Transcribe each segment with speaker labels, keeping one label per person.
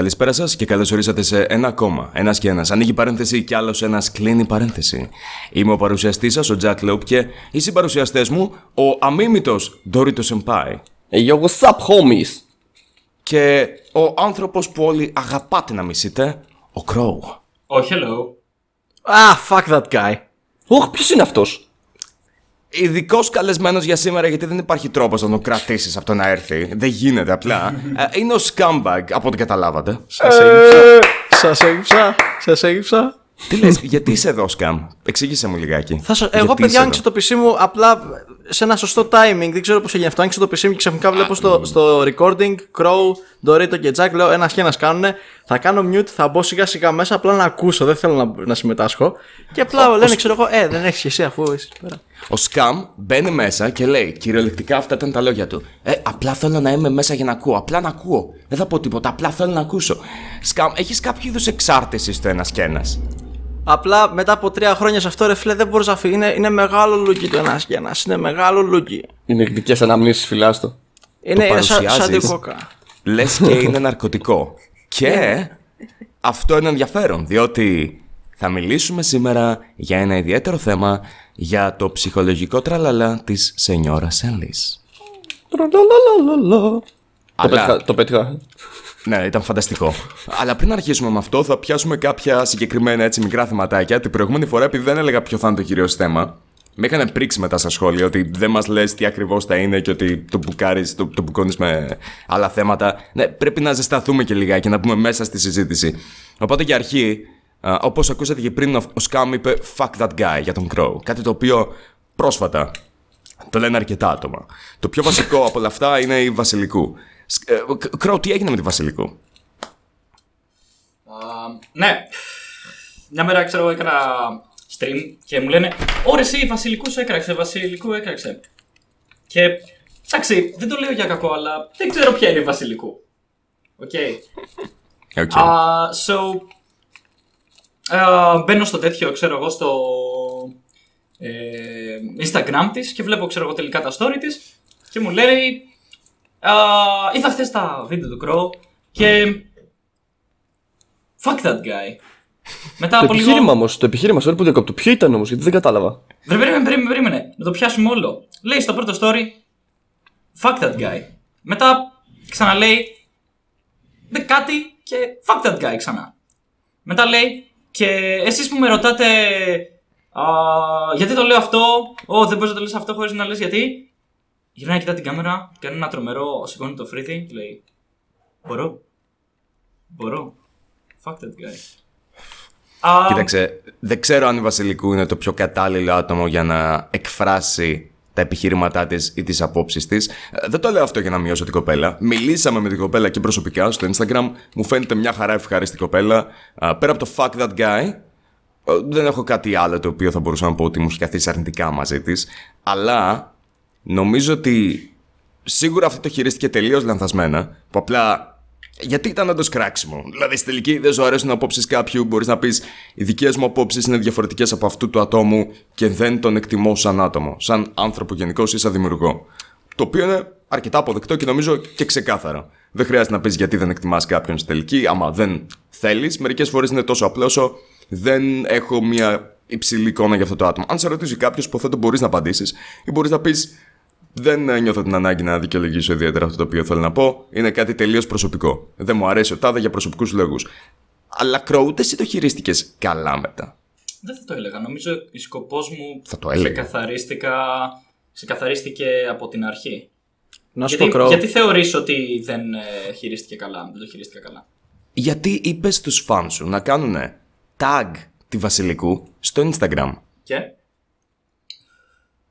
Speaker 1: Καλησπέρα σας και καλώς ορίσατε σε ένα ακόμα. Ένας και ένας. Ανοίγει παρένθεση και άλλος ένας κλείνει παρένθεση. Είμαι ο παρουσιαστής σας, ο Jack Lope και οι συμπαρουσιαστές μου, ο αμίμητο Dorito Senpai.
Speaker 2: Hey yo, what's up, homies?
Speaker 1: Και ο άνθρωπος που όλοι αγαπάτε να μισείτε, ο Crow.
Speaker 3: Oh, hello.
Speaker 2: Ah, fuck that guy. Ωχ, ποιος είναι αυτός;
Speaker 1: Ειδικός καλεσμένος για σήμερα, γιατί δεν υπάρχει τρόπος να τον κρατήσεις αυτό να έρθει. Δεν γίνεται απλά. Ε, είναι ο Scumbag, από ό,τι καταλάβατε.
Speaker 2: Σας έγυψα. Σας έγυψα. Σας έγυψα.
Speaker 1: Τι λες, γιατί είσαι εδώ, Scam. Εξήγησε μου λιγάκι.
Speaker 2: Θα σα...
Speaker 1: Γιατί
Speaker 2: Εγώ,
Speaker 1: είσαι
Speaker 2: παιδιά,
Speaker 1: εδώ.
Speaker 2: άνοιξα το PC μου απλά σε ένα σωστό timing. Δεν ξέρω πώς έγινε αυτό. Άνοιξα το PC μου και ξαφνικά βλέπω στο, στο recording Crow, Dorito και Jack. Λέω ένας και ένας κάνουνε. Θα κάνω mute, θα μπω σιγά σιγά μέσα απλά να ακούσω. Δεν θέλω να, να συμμετάσχω. Και απλά λένε, ξέρω εγώ, Ε, δεν έχεις εσύ αφού είσαι πέρα.
Speaker 1: Ο Σκαμ μπαίνει μέσα και λέει: Κυριολεκτικά αυτά ήταν τα λόγια του. Ε, απλά θέλω να είμαι μέσα για να ακούω. Απλά να ακούω. Δεν θα πω τίποτα. Απλά θέλω να ακούσω. Σκαμ, έχεις κάποιο είδους εξάρτηση στο ένας και ένας;
Speaker 2: Απλά μετά από τρία χρόνια σε αυτό ρε φίλε δεν μπορείς να φύγεις. Είναι, είναι μεγάλο λούκι το ένας και ένας. Είναι μεγάλο λούκι.
Speaker 4: Είναι εκδικές αναμνήσεις φυλάστο.
Speaker 2: Είναι σαν,
Speaker 1: παρουσιάζεις.
Speaker 2: σαν την κόκα.
Speaker 1: Λες και είναι ναρκωτικό. και αυτό είναι ενδιαφέρον, διότι θα μιλήσουμε σήμερα για ένα ιδιαίτερο θέμα για το ψυχολογικό τραλαλά της Σενιόρας Σέλης.
Speaker 4: Τραλαλαλαλα. Το
Speaker 1: Αλλά-
Speaker 4: πέτυχα. Το πέτυχα.
Speaker 1: Ναι, ήταν φανταστικό. Αλλά πριν αρχίσουμε με αυτό, θα πιάσουμε κάποια συγκεκριμένα έτσι μικρά θεματάκια. Την προηγούμενη φορά, επειδή δεν έλεγα ποιο θα είναι το κυρίως θέμα, με είχαν πρίξει μετά στα σχόλια ότι δεν μας λες τι ακριβώς θα είναι και ότι το μπουκάρεις, το, το μπουκώνεις με άλλα θέματα. Ναι, πρέπει να ζεσταθούμε και λιγάκι, να πούμε μέσα στη συζήτηση. Οπότε για αρχή, όπως ακούσατε και πριν, ο ο Σκάμ είπε Fuck that guy για τον Crow. Κάτι το οποίο πρόσφατα το λένε αρκετά άτομα. Το πιο βασικό από όλα αυτά είναι η Βασιλικού. Σ- ε, C- Crow, τι έγινε με τη Βασιλικού;
Speaker 3: Α, ναι. Μια μέρα ξέρω εγώ έκανα stream και μου λένε Ρε εσύ Βασιλικού σε έκραξε, Βασιλικού έκραξε. Και εντάξει, δεν το λέω για κακό, αλλά δεν ξέρω ποια είναι η Βασιλικού. Οκ.
Speaker 1: Οκ.
Speaker 3: Α, so. α, μπαίνω στο τέτοιο, ξέρω εγώ, στο ε, Instagram της και βλέπω, ξέρω εγώ, τελικά τα story της και μου λέει α, είδα χθες τα βίντεο του Crow και fuck that guy. Μετά
Speaker 4: Το
Speaker 3: από λίγο...
Speaker 4: επιχείρημα όμως, το επιχείρημα, sorry που διακόπτω. Ποιο ήταν όμως, γιατί δεν κατάλαβα.
Speaker 3: Βρε, περίμενε, περίμενε, περίμενε. Να το πιάσουμε όλο. Λέει στο πρώτο story fuck that guy. Μετά ξαναλέει «Δε κάτι και fuck that guy ξανά. Μετά λέει και εσείς που με ρωτάτε α, γιατί το λέω αυτό, Ω, δεν μπορείς να το λες αυτό χωρίς να λες γιατί. Γυρνάει κοιτά την κάμερα, κάνει ένα τρομερό, σηκώνει το φρύδι και λέει Μπορώ. Μπορώ. Fuck that guy. Α,
Speaker 1: Κοίταξε, δεν ξέρω αν η Βασιλικού είναι το πιο κατάλληλο άτομο για να εκφράσει τα επιχείρηματά της ή τις απόψεις της. Δεν το λέω αυτό για να μειώσω την κοπέλα. Μιλήσαμε με την κοπέλα και προσωπικά στο Instagram. Μου φαίνεται μια χαρά ευχάριστη κοπέλα. Α, Πέρα από το fuck that guy, ε, δεν έχω κάτι άλλο το οποίο θα μπορούσα να πω ότι μου έχει καθίσει αρνητικά μαζί της. Αλλά νομίζω ότι σίγουρα αυτό το χειρίστηκε τελείως λανθασμένα. Που απλά. Γιατί ήταν όντως κράξιμο. Δηλαδή, στη τελική δεν σου αρέσουν οι απόψεις κάποιου. Μπορείς να πεις: Οι δικές μου απόψεις είναι διαφορετικές από αυτού του ατόμου και δεν τον εκτιμώ σαν άτομο, σαν άνθρωπο γενικώ ή σαν δημιουργό. Το οποίο είναι αρκετά αποδεκτό και νομίζω και ξεκάθαρο. Δεν χρειάζεται να πεις γιατί δεν εκτιμάς κάποιον στη τελική, άμα δεν θέλεις. Μερικές φορές είναι τόσο απλό όσο δεν έχω μια υψηλή εικόνα για αυτό το άτομο. Αν σε ρωτήσει κάποιος, υποθέτω μπορείς να απαντήσεις ή μπορείς να πεις: δεν ε, νιώθω την ανάγκη να δικαιολογήσω ιδιαίτερα αυτό το οποίο θέλω να πω. Είναι κάτι τελείως προσωπικό. Δεν μου αρέσει ο τάδε για προσωπικούς λόγους. Αλλά Κρόουτ, εσύ το χειρίστηκες καλά μετά;
Speaker 3: Δεν θα το έλεγα. Νομίζω η σκοπός μου
Speaker 1: Θα το έλεγα.
Speaker 3: ξεκαθαρίστηκα, ξεκαθαρίστηκε από την αρχή.
Speaker 2: Να σου
Speaker 3: Γιατί,
Speaker 2: πω Crow.
Speaker 3: γιατί θεωρείς ότι δεν ε, χειρίστηκε καλά, δεν το χειρίστηκα καλά;
Speaker 1: Γιατί είπες στους φαν σου να κάνουν tag τη Βασιλικού στο Instagram.
Speaker 3: Και;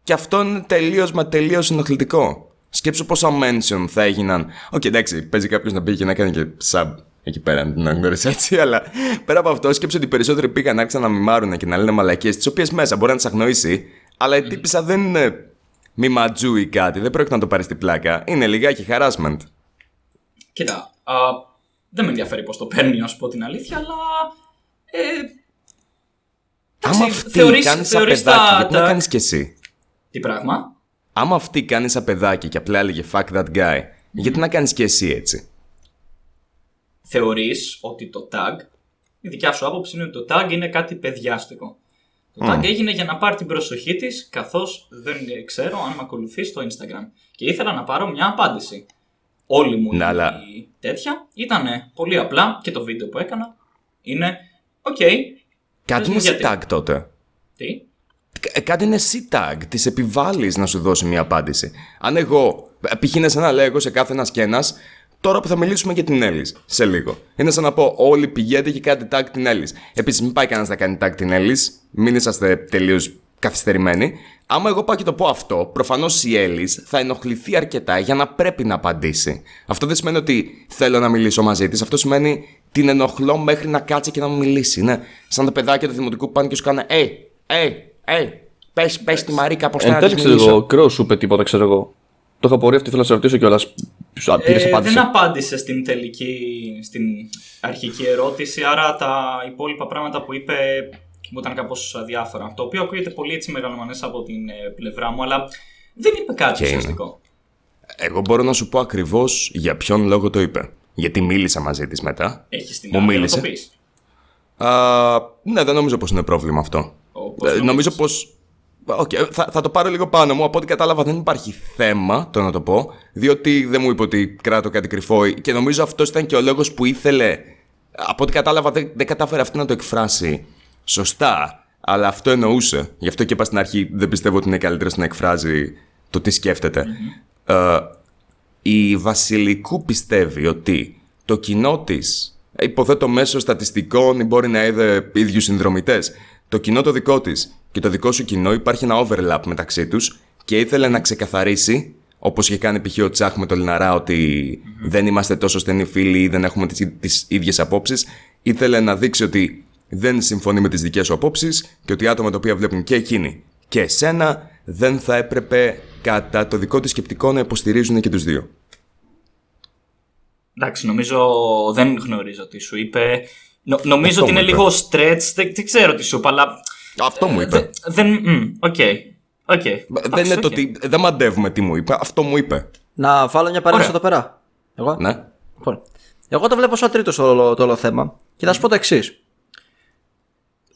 Speaker 1: Και αυτό είναι τελείως μα τελείως ενοχλητικό. Σκέψου πόσα mention θα έγιναν. Οκ, εντάξει, παίζει κάποιος να πήγε και να κάνει και sub εκεί πέρα, να την αναγνωρίσει έτσι, αλλά πέρα από αυτό, σκέψου ότι οι περισσότεροι πήγαν άρχισαν να memάρουν και να λένε μαλακίες, τις οποίες μέσα μπορεί να τις αγνοήσει, αλλά η τύπησα δεν είναι μιματζού ή κάτι, δεν πρόκειται να το πάρει στην πλάκα. Είναι λιγάκι harassment.
Speaker 3: κοίτα, α, δεν με ενδιαφέρει πώς το παίρνει, να σου πω την αλήθεια, αλλά... Ε,
Speaker 1: Άμα
Speaker 3: εντάξει,
Speaker 1: αυτή
Speaker 3: θεωρείς-
Speaker 1: κάνεις σαν
Speaker 3: θεωρείς
Speaker 1: παιδάκι,
Speaker 3: τα-
Speaker 1: γιατί να
Speaker 3: τα-
Speaker 1: κάνεις κι εσύ;
Speaker 3: Τι πράγμα;
Speaker 1: Άμα αυτή κάνει σαν παιδάκι και απλά έλεγε fuck that guy, γιατί να κάνεις κι εσύ έτσι;
Speaker 3: θεωρείς ότι το tag, η δικιά σου άποψη είναι ότι το tag είναι κάτι παιδιάστικο. Το tag έγινε για να πάρει την προσοχή της, καθώς δεν ξέρω αν με ακολουθεί στο Instagram. Και ήθελα να πάρω μια απάντηση. Όλη μου
Speaker 1: Ναι,
Speaker 3: η
Speaker 1: αλλά-
Speaker 3: τέτοια ήταν πολύ απλά και το βίντεο που έκανα είναι Οκ,
Speaker 1: Κάτι
Speaker 3: Πες
Speaker 1: είναι
Speaker 3: μου
Speaker 1: εσύ
Speaker 3: γιατί.
Speaker 1: tag τότε.
Speaker 3: τι,
Speaker 1: Ε, Κάτι είναι εσύ tag. Τη επιβάλλεις να σου δώσει μια απάντηση. Αν εγώ. ε, Π.χ. είναι σαν να λέω εγώ σε κάθε ένας και ένας, τώρα που θα μιλήσουμε για την Έλλης σε λίγο. Είναι σαν να πω: Όλοι πηγαίνετε και κάνετε tag την Έλλης. Επίσης, μην πάει κανένας να κάνει tag την Έλλης. Μην είσαστε τελείως καθυστερημένοι. Άμα εγώ πάω και το πω αυτό, προφανώς η Έλλης θα ενοχληθεί αρκετά για να πρέπει να απαντήσει. Αυτό δεν σημαίνει ότι θέλω να μιλήσω μαζί της. Αυτό σημαίνει την ενοχλώ μέχρι να κάτσει και να μου μιλήσει. Είναι σαν τα παιδάκια του δημοτικού που πάνε και σου κάνουν: Ε, ε, ε, πες πες τη Μαρίκα πώς θα
Speaker 4: Εν
Speaker 1: να
Speaker 4: τέλει,
Speaker 1: της
Speaker 4: ξέρω
Speaker 1: μιλήσω.
Speaker 4: εγώ, Κρός σου είπε τίποτα, ξέρω εγώ. Το είχα απορρεύει, θέλω να σε ρωτήσω κιόλας. Πήρε
Speaker 3: Ε,
Speaker 4: απάντηση.
Speaker 3: δεν απάντησε στην τελική, στην αρχική ερώτηση, άρα τα υπόλοιπα πράγματα που είπε μου ήταν κάπως αδιάφορα. Το οποίο ακούγεται πολύ έτσι μεγαλομανές από την ε, πλευρά μου, αλλά δεν είπε κάτι
Speaker 1: Και είναι;
Speaker 3: ουσιαστικό.
Speaker 1: Εγώ μπορώ να σου πω ακριβώς για ποιον λόγο το είπε. Γιατί μίλησα μαζί της μετά.
Speaker 3: Έχεις την
Speaker 1: Μου
Speaker 3: άδεια να
Speaker 1: μίλησε.
Speaker 3: το πεις.
Speaker 1: Α, ναι, δεν νομίζω πως είναι πρόβλημα αυτό.
Speaker 3: Όπως
Speaker 1: Ε, νομίζω
Speaker 3: νομίζεις;
Speaker 1: πω. Οκ, θα, θα το πάρω λίγο πάνω μου. Από ό,τι κατάλαβα, δεν υπάρχει θέμα το να το πω. Διότι δεν μου είπε ότι κράτα κάτι κρυφό. Και νομίζω αυτός ήταν και ο λόγος που ήθελε. Από ό,τι κατάλαβα, δεν, δεν κατάφερε αυτή να το εκφράσει σωστά. Αλλά αυτό εννοούσε. Γι' αυτό και είπα στην αρχή, δεν πιστεύω ότι είναι καλύτερο να εκφράζει το τι σκέφτεται Ε, η Βασιλικού πιστεύει ότι το κοινό της, υποθέτω μέσω στατιστικών ή μπορεί να είδε ίδιους συνδρομητές, το κοινό το δικό της και το δικό σου κοινό υπάρχει ένα overlap μεταξύ τους και ήθελε να ξεκαθαρίσει, όπως είχε κάνει π.χ. ο Τσάχ με το Λιναρά, ότι δεν είμαστε τόσο στενοί φίλοι ή δεν έχουμε τις τις ίδιες απόψεις. Ήθελε να δείξει ότι δεν συμφωνεί με τις δικές σου απόψεις και ότι άτομα τα οποία βλέπουν και εκείνοι και εσένα δεν θα έπρεπε κατά το δικό της σκεπτικό να υποστηρίζουν και τους δύο.
Speaker 3: Εντάξει, νομίζω δεν γνωρίζω τι σου είπε. Νο- νομίζω
Speaker 1: Αυτό
Speaker 3: ότι είναι
Speaker 1: μου είπε.
Speaker 3: λίγο stretch, δεν, δεν ξέρω τι σου είπε, αλλά.
Speaker 1: Αυτό μου είπε.
Speaker 3: Δεν. δεν μμ, Οκ. Οκ.
Speaker 1: δεν
Speaker 3: Εντάξει,
Speaker 1: είναι το
Speaker 3: οκ.
Speaker 1: ότι. Δεν μαντεύουμε τι μου είπε. Αυτό μου είπε.
Speaker 2: Να βάλω μια παρένθεση
Speaker 3: Ωραία.
Speaker 2: εδώ πέρα. Εγώ;
Speaker 1: Ναι.
Speaker 2: Λοιπόν, εγώ το βλέπω σαν τρίτο στο όλο, το όλο θέμα και θα σου πω το εξής.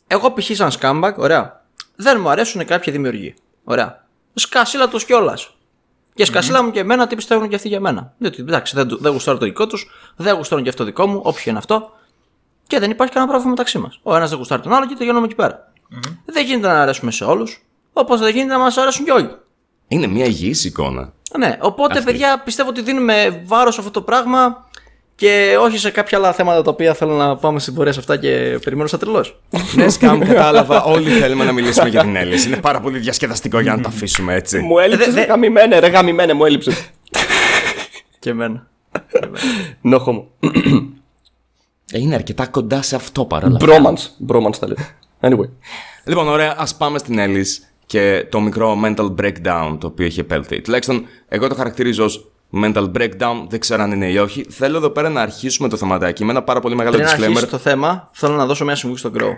Speaker 2: Εγώ π.χ. σαν scumbag, ωραία, δεν μου αρέσουν κάποιοι δημιουργοί. Ωραία. Σκασίλα τους κιόλας. Και σκασίλα μου και εμένα τι πιστεύουν και αυτοί για μένα. Διότι εντάξει, δεν, του- δεν γουστάρω το δικό τους, δεν γουστάρουν και αυτό δικό μου, όποιο είναι αυτό. Και δεν υπάρχει κανένα πρόβλημα μεταξύ μας. Ο ένας δεν γουστάρει τον άλλο και τελειώνουμε εκεί πέρα. Δεν γίνεται να αρέσουμε σε όλους, όπως δεν γίνεται να μας αρέσουν κι όλοι.
Speaker 1: Είναι μια υγιής εικόνα.
Speaker 2: Ναι, οπότε
Speaker 1: Αυτή.
Speaker 2: παιδιά πιστεύω ότι δίνουμε βάρος σε αυτό το πράγμα και όχι σε κάποια άλλα θέματα τα οποία θέλω να πάμε στην πορεία σε αυτά και περιμένω στα τρελός.
Speaker 1: ναι, σκάμ, κατάλαβα. Όλοι θέλουμε να μιλήσουμε για την Έλλης. Είναι πάρα πολύ διασκεδαστικό για να το αφήσουμε έτσι.
Speaker 4: Μου έλειψες,
Speaker 2: Ε, δε-
Speaker 4: ρε γαμημένε, ρε γαμημένε, μου έλειψες.
Speaker 2: και εμένα.
Speaker 4: Νόχο μου.
Speaker 1: Ε, Είναι αρκετά κοντά σε αυτό παρόλα αυτά.
Speaker 4: Bromance. Bromance τα λέτε. Anyway.
Speaker 1: Λοιπόν, ωραία, ας πάμε στην Έλλης και το μικρό mental breakdown το οποίο έχει επέλθει. Τουλάχιστον, εγώ το χαρακτηρίζω ως mental breakdown, δεν ξέρω αν είναι ή όχι. Θέλω εδώ πέρα να αρχίσουμε το θεματάκι με ένα πάρα πολύ μεγάλο
Speaker 2: Πριν
Speaker 1: disclaimer.
Speaker 2: αρχίσει το θέμα, θέλω να δώσω μια συμβουλή στον Crow.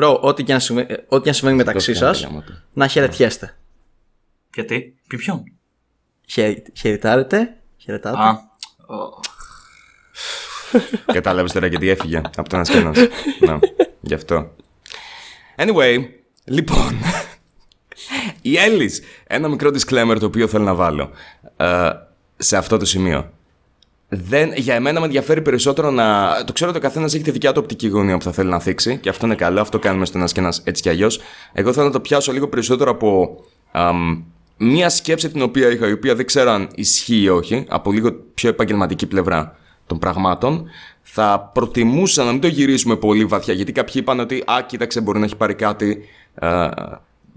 Speaker 2: Crow, ό,τι και αν συμβαίνει, ε, ό,τι και αν συμβαίνει μεταξύ
Speaker 1: Το
Speaker 2: σας,
Speaker 1: θέμα του.
Speaker 2: να χαιρετιέστε.
Speaker 3: Γιατί, πει ποιον;
Speaker 2: Χαιρε- Χαιρετάρετε. Χαιρετάτε.
Speaker 3: Α, ο-
Speaker 1: Κατάλαβες τώρα γιατί έφυγε από το ένα και ένας. Ναι, γι' αυτό. Anyway, λοιπόν. Η Έλλης. Ένα μικρό disclaimer το οποίο θέλω να βάλω ε, σε αυτό το σημείο. Δεν, για εμένα με ενδιαφέρει περισσότερο να. Το ξέρω ότι ο καθένας έχει τη δικιά του οπτική γωνία που θα θέλει να θίξει και αυτό είναι καλό. Αυτό κάνουμε στο ένα και ένα έτσι κι αλλιώς. Εγώ θέλω να το πιάσω λίγο περισσότερο από αμ, μία σκέψη την οποία είχα, η οποία δεν ξέρω αν ισχύει ή όχι, από λίγο πιο επαγγελματική πλευρά των πραγμάτων. Θα προτιμούσα να μην το γυρίσουμε πολύ βαθιά, γιατί κάποιοι είπαν ότι Α, κοίταξε, μπορεί να έχει πάρει κάτι ε,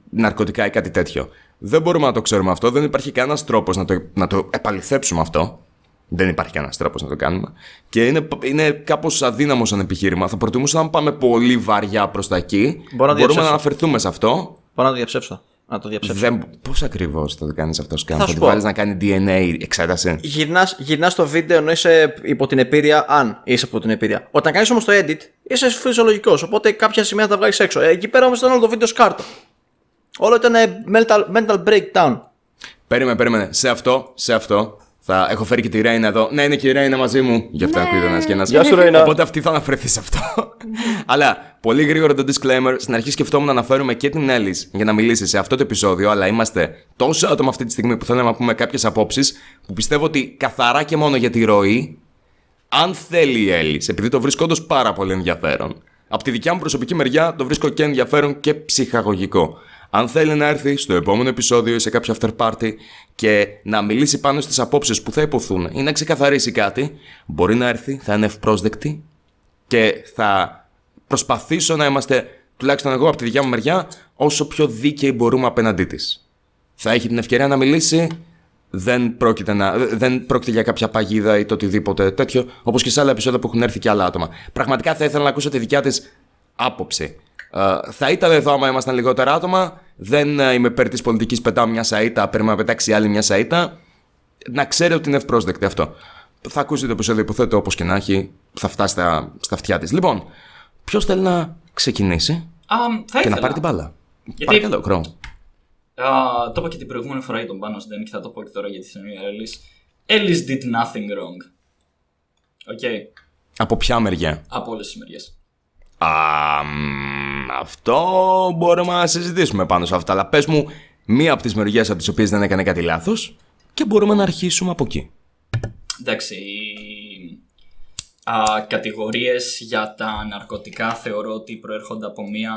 Speaker 1: ναρκωτικά ή κάτι τέτοιο. Δεν μπορούμε να το ξέρουμε αυτό. Δεν υπάρχει κανένας τρόπος να το, να το επαληθεύσουμε αυτό. Δεν υπάρχει κανένας τρόπος να το κάνουμε. Και είναι, είναι κάπως αδύναμο σαν επιχείρημα. Θα προτιμούσα να πάμε πολύ βαριά προς τα εκεί.
Speaker 2: Μπορώ να
Speaker 1: Μπορούμε
Speaker 2: διαψεύσω.
Speaker 1: να αναφερθούμε σε αυτό.
Speaker 2: Πάω να το διαψεύσω. Να το διαψεύσω.
Speaker 1: Δεν... Πώς ακριβώς θα το κάνεις αυτό, Σκάμ;
Speaker 2: Θα
Speaker 1: Θα,
Speaker 2: σου
Speaker 1: τη
Speaker 2: πω.
Speaker 1: βάλεις να κάνει DNA εξέταση.
Speaker 2: Γυρνάς, γυρνάς το βίντεο ενώ είσαι υπό την επίρρεια, αν είσαι υπό την επίρρεια. Όταν κάνεις όμως το edit, είσαι φυσιολογικός, οπότε κάποια σημεία θα τα βγάλεις έξω. Ε, εκεί πέρα όμως ήταν όλο το βίντεο σκάρτο. Όλο ήταν mental, mental breakdown.
Speaker 1: Περίμενε, περίμενε. Σε αυτό, σε αυτό Θα έχω φέρει και τη Ρέινα εδώ. Ναι, είναι και η Ρέινα μαζί μου. Γι' αυτό ακούει ένα και ένα.
Speaker 4: Γεια σου, Ρέινα.
Speaker 1: Οπότε αυτή θα αναφερθεί σε αυτό. αλλά πολύ γρήγορα το disclaimer. Στην αρχή σκεφτόμουν να αναφέρουμε και την Έλλης για να μιλήσεις σε αυτό το επεισόδιο. Αλλά είμαστε τόσο άτομα αυτή τη στιγμή που θέλουμε να πούμε κάποιες απόψεις που πιστεύω ότι καθαρά και μόνο για τη ροή, αν θέλει η Έλλης, επειδή το βρίσκω όντως πάρα πολύ ενδιαφέρον. Από τη δικιά μου προσωπική μεριά το βρίσκω και ενδιαφέρον και ψυχαγωγικό. Αν θέλει να έρθει στο επόμενο επεισόδιο ή σε κάποιο after party και να μιλήσει πάνω στις απόψεις που θα υποθούν ή να ξεκαθαρίσει κάτι, μπορεί να έρθει, θα είναι ευπρόσδεκτη και θα προσπαθήσω να είμαστε, τουλάχιστον εγώ από τη δικιά μου μεριά, όσο πιο δίκαιοι μπορούμε απέναντί της. Θα έχει την ευκαιρία να μιλήσει, δεν πρόκειται, να, δεν πρόκειται για κάποια παγίδα ή το οτιδήποτε τέτοιο, όπως και σε άλλα επεισόδια που έχουν έρθει και άλλα άτομα. Πραγματικά θα ήθελα να ακούσω τη δικιά της άποψη. Ε, θα ήταν εδώ άμα ήμασταν λιγότερα άτομα. Δεν ε, είμαι υπέρ της πολιτικής, πετάω μια σαΐτα, πρέπει να πετάξει άλλη μια σαΐτα. Να ξέρει ότι είναι ευπρόσδεκτη αυτό. Θα ακούσει το επεισόδιο, υποθέτω όπως και να έχει, θα φτάσει στα, στα αυτιά της. Λοιπόν, ποιος θέλει να ξεκινήσει
Speaker 3: Α, θα
Speaker 1: και
Speaker 3: ήθελα.
Speaker 1: να πάρει την μπάλα;
Speaker 3: Γιατί-
Speaker 1: Παρακαλώ, Κρό.
Speaker 3: Α, το είπα και την προηγούμενη φορά για τον Πάνω Σντεν και θα το πω και τώρα για τη Σενία Ellis. Ellis did nothing wrong. Οκ.
Speaker 1: Από ποια μεριά;
Speaker 3: Από όλες τις μεριές.
Speaker 1: Α, μ, αυτό μπορούμε να συζητήσουμε πάνω σε αυτά. Αλλά πες μου μία από τις μεριές από τις οποίες δεν έκανε κάτι λάθος και μπορούμε να αρχίσουμε από εκεί.
Speaker 3: Εντάξει, οι α, κατηγορίες για τα ναρκωτικά θεωρώ ότι προέρχονται από μία,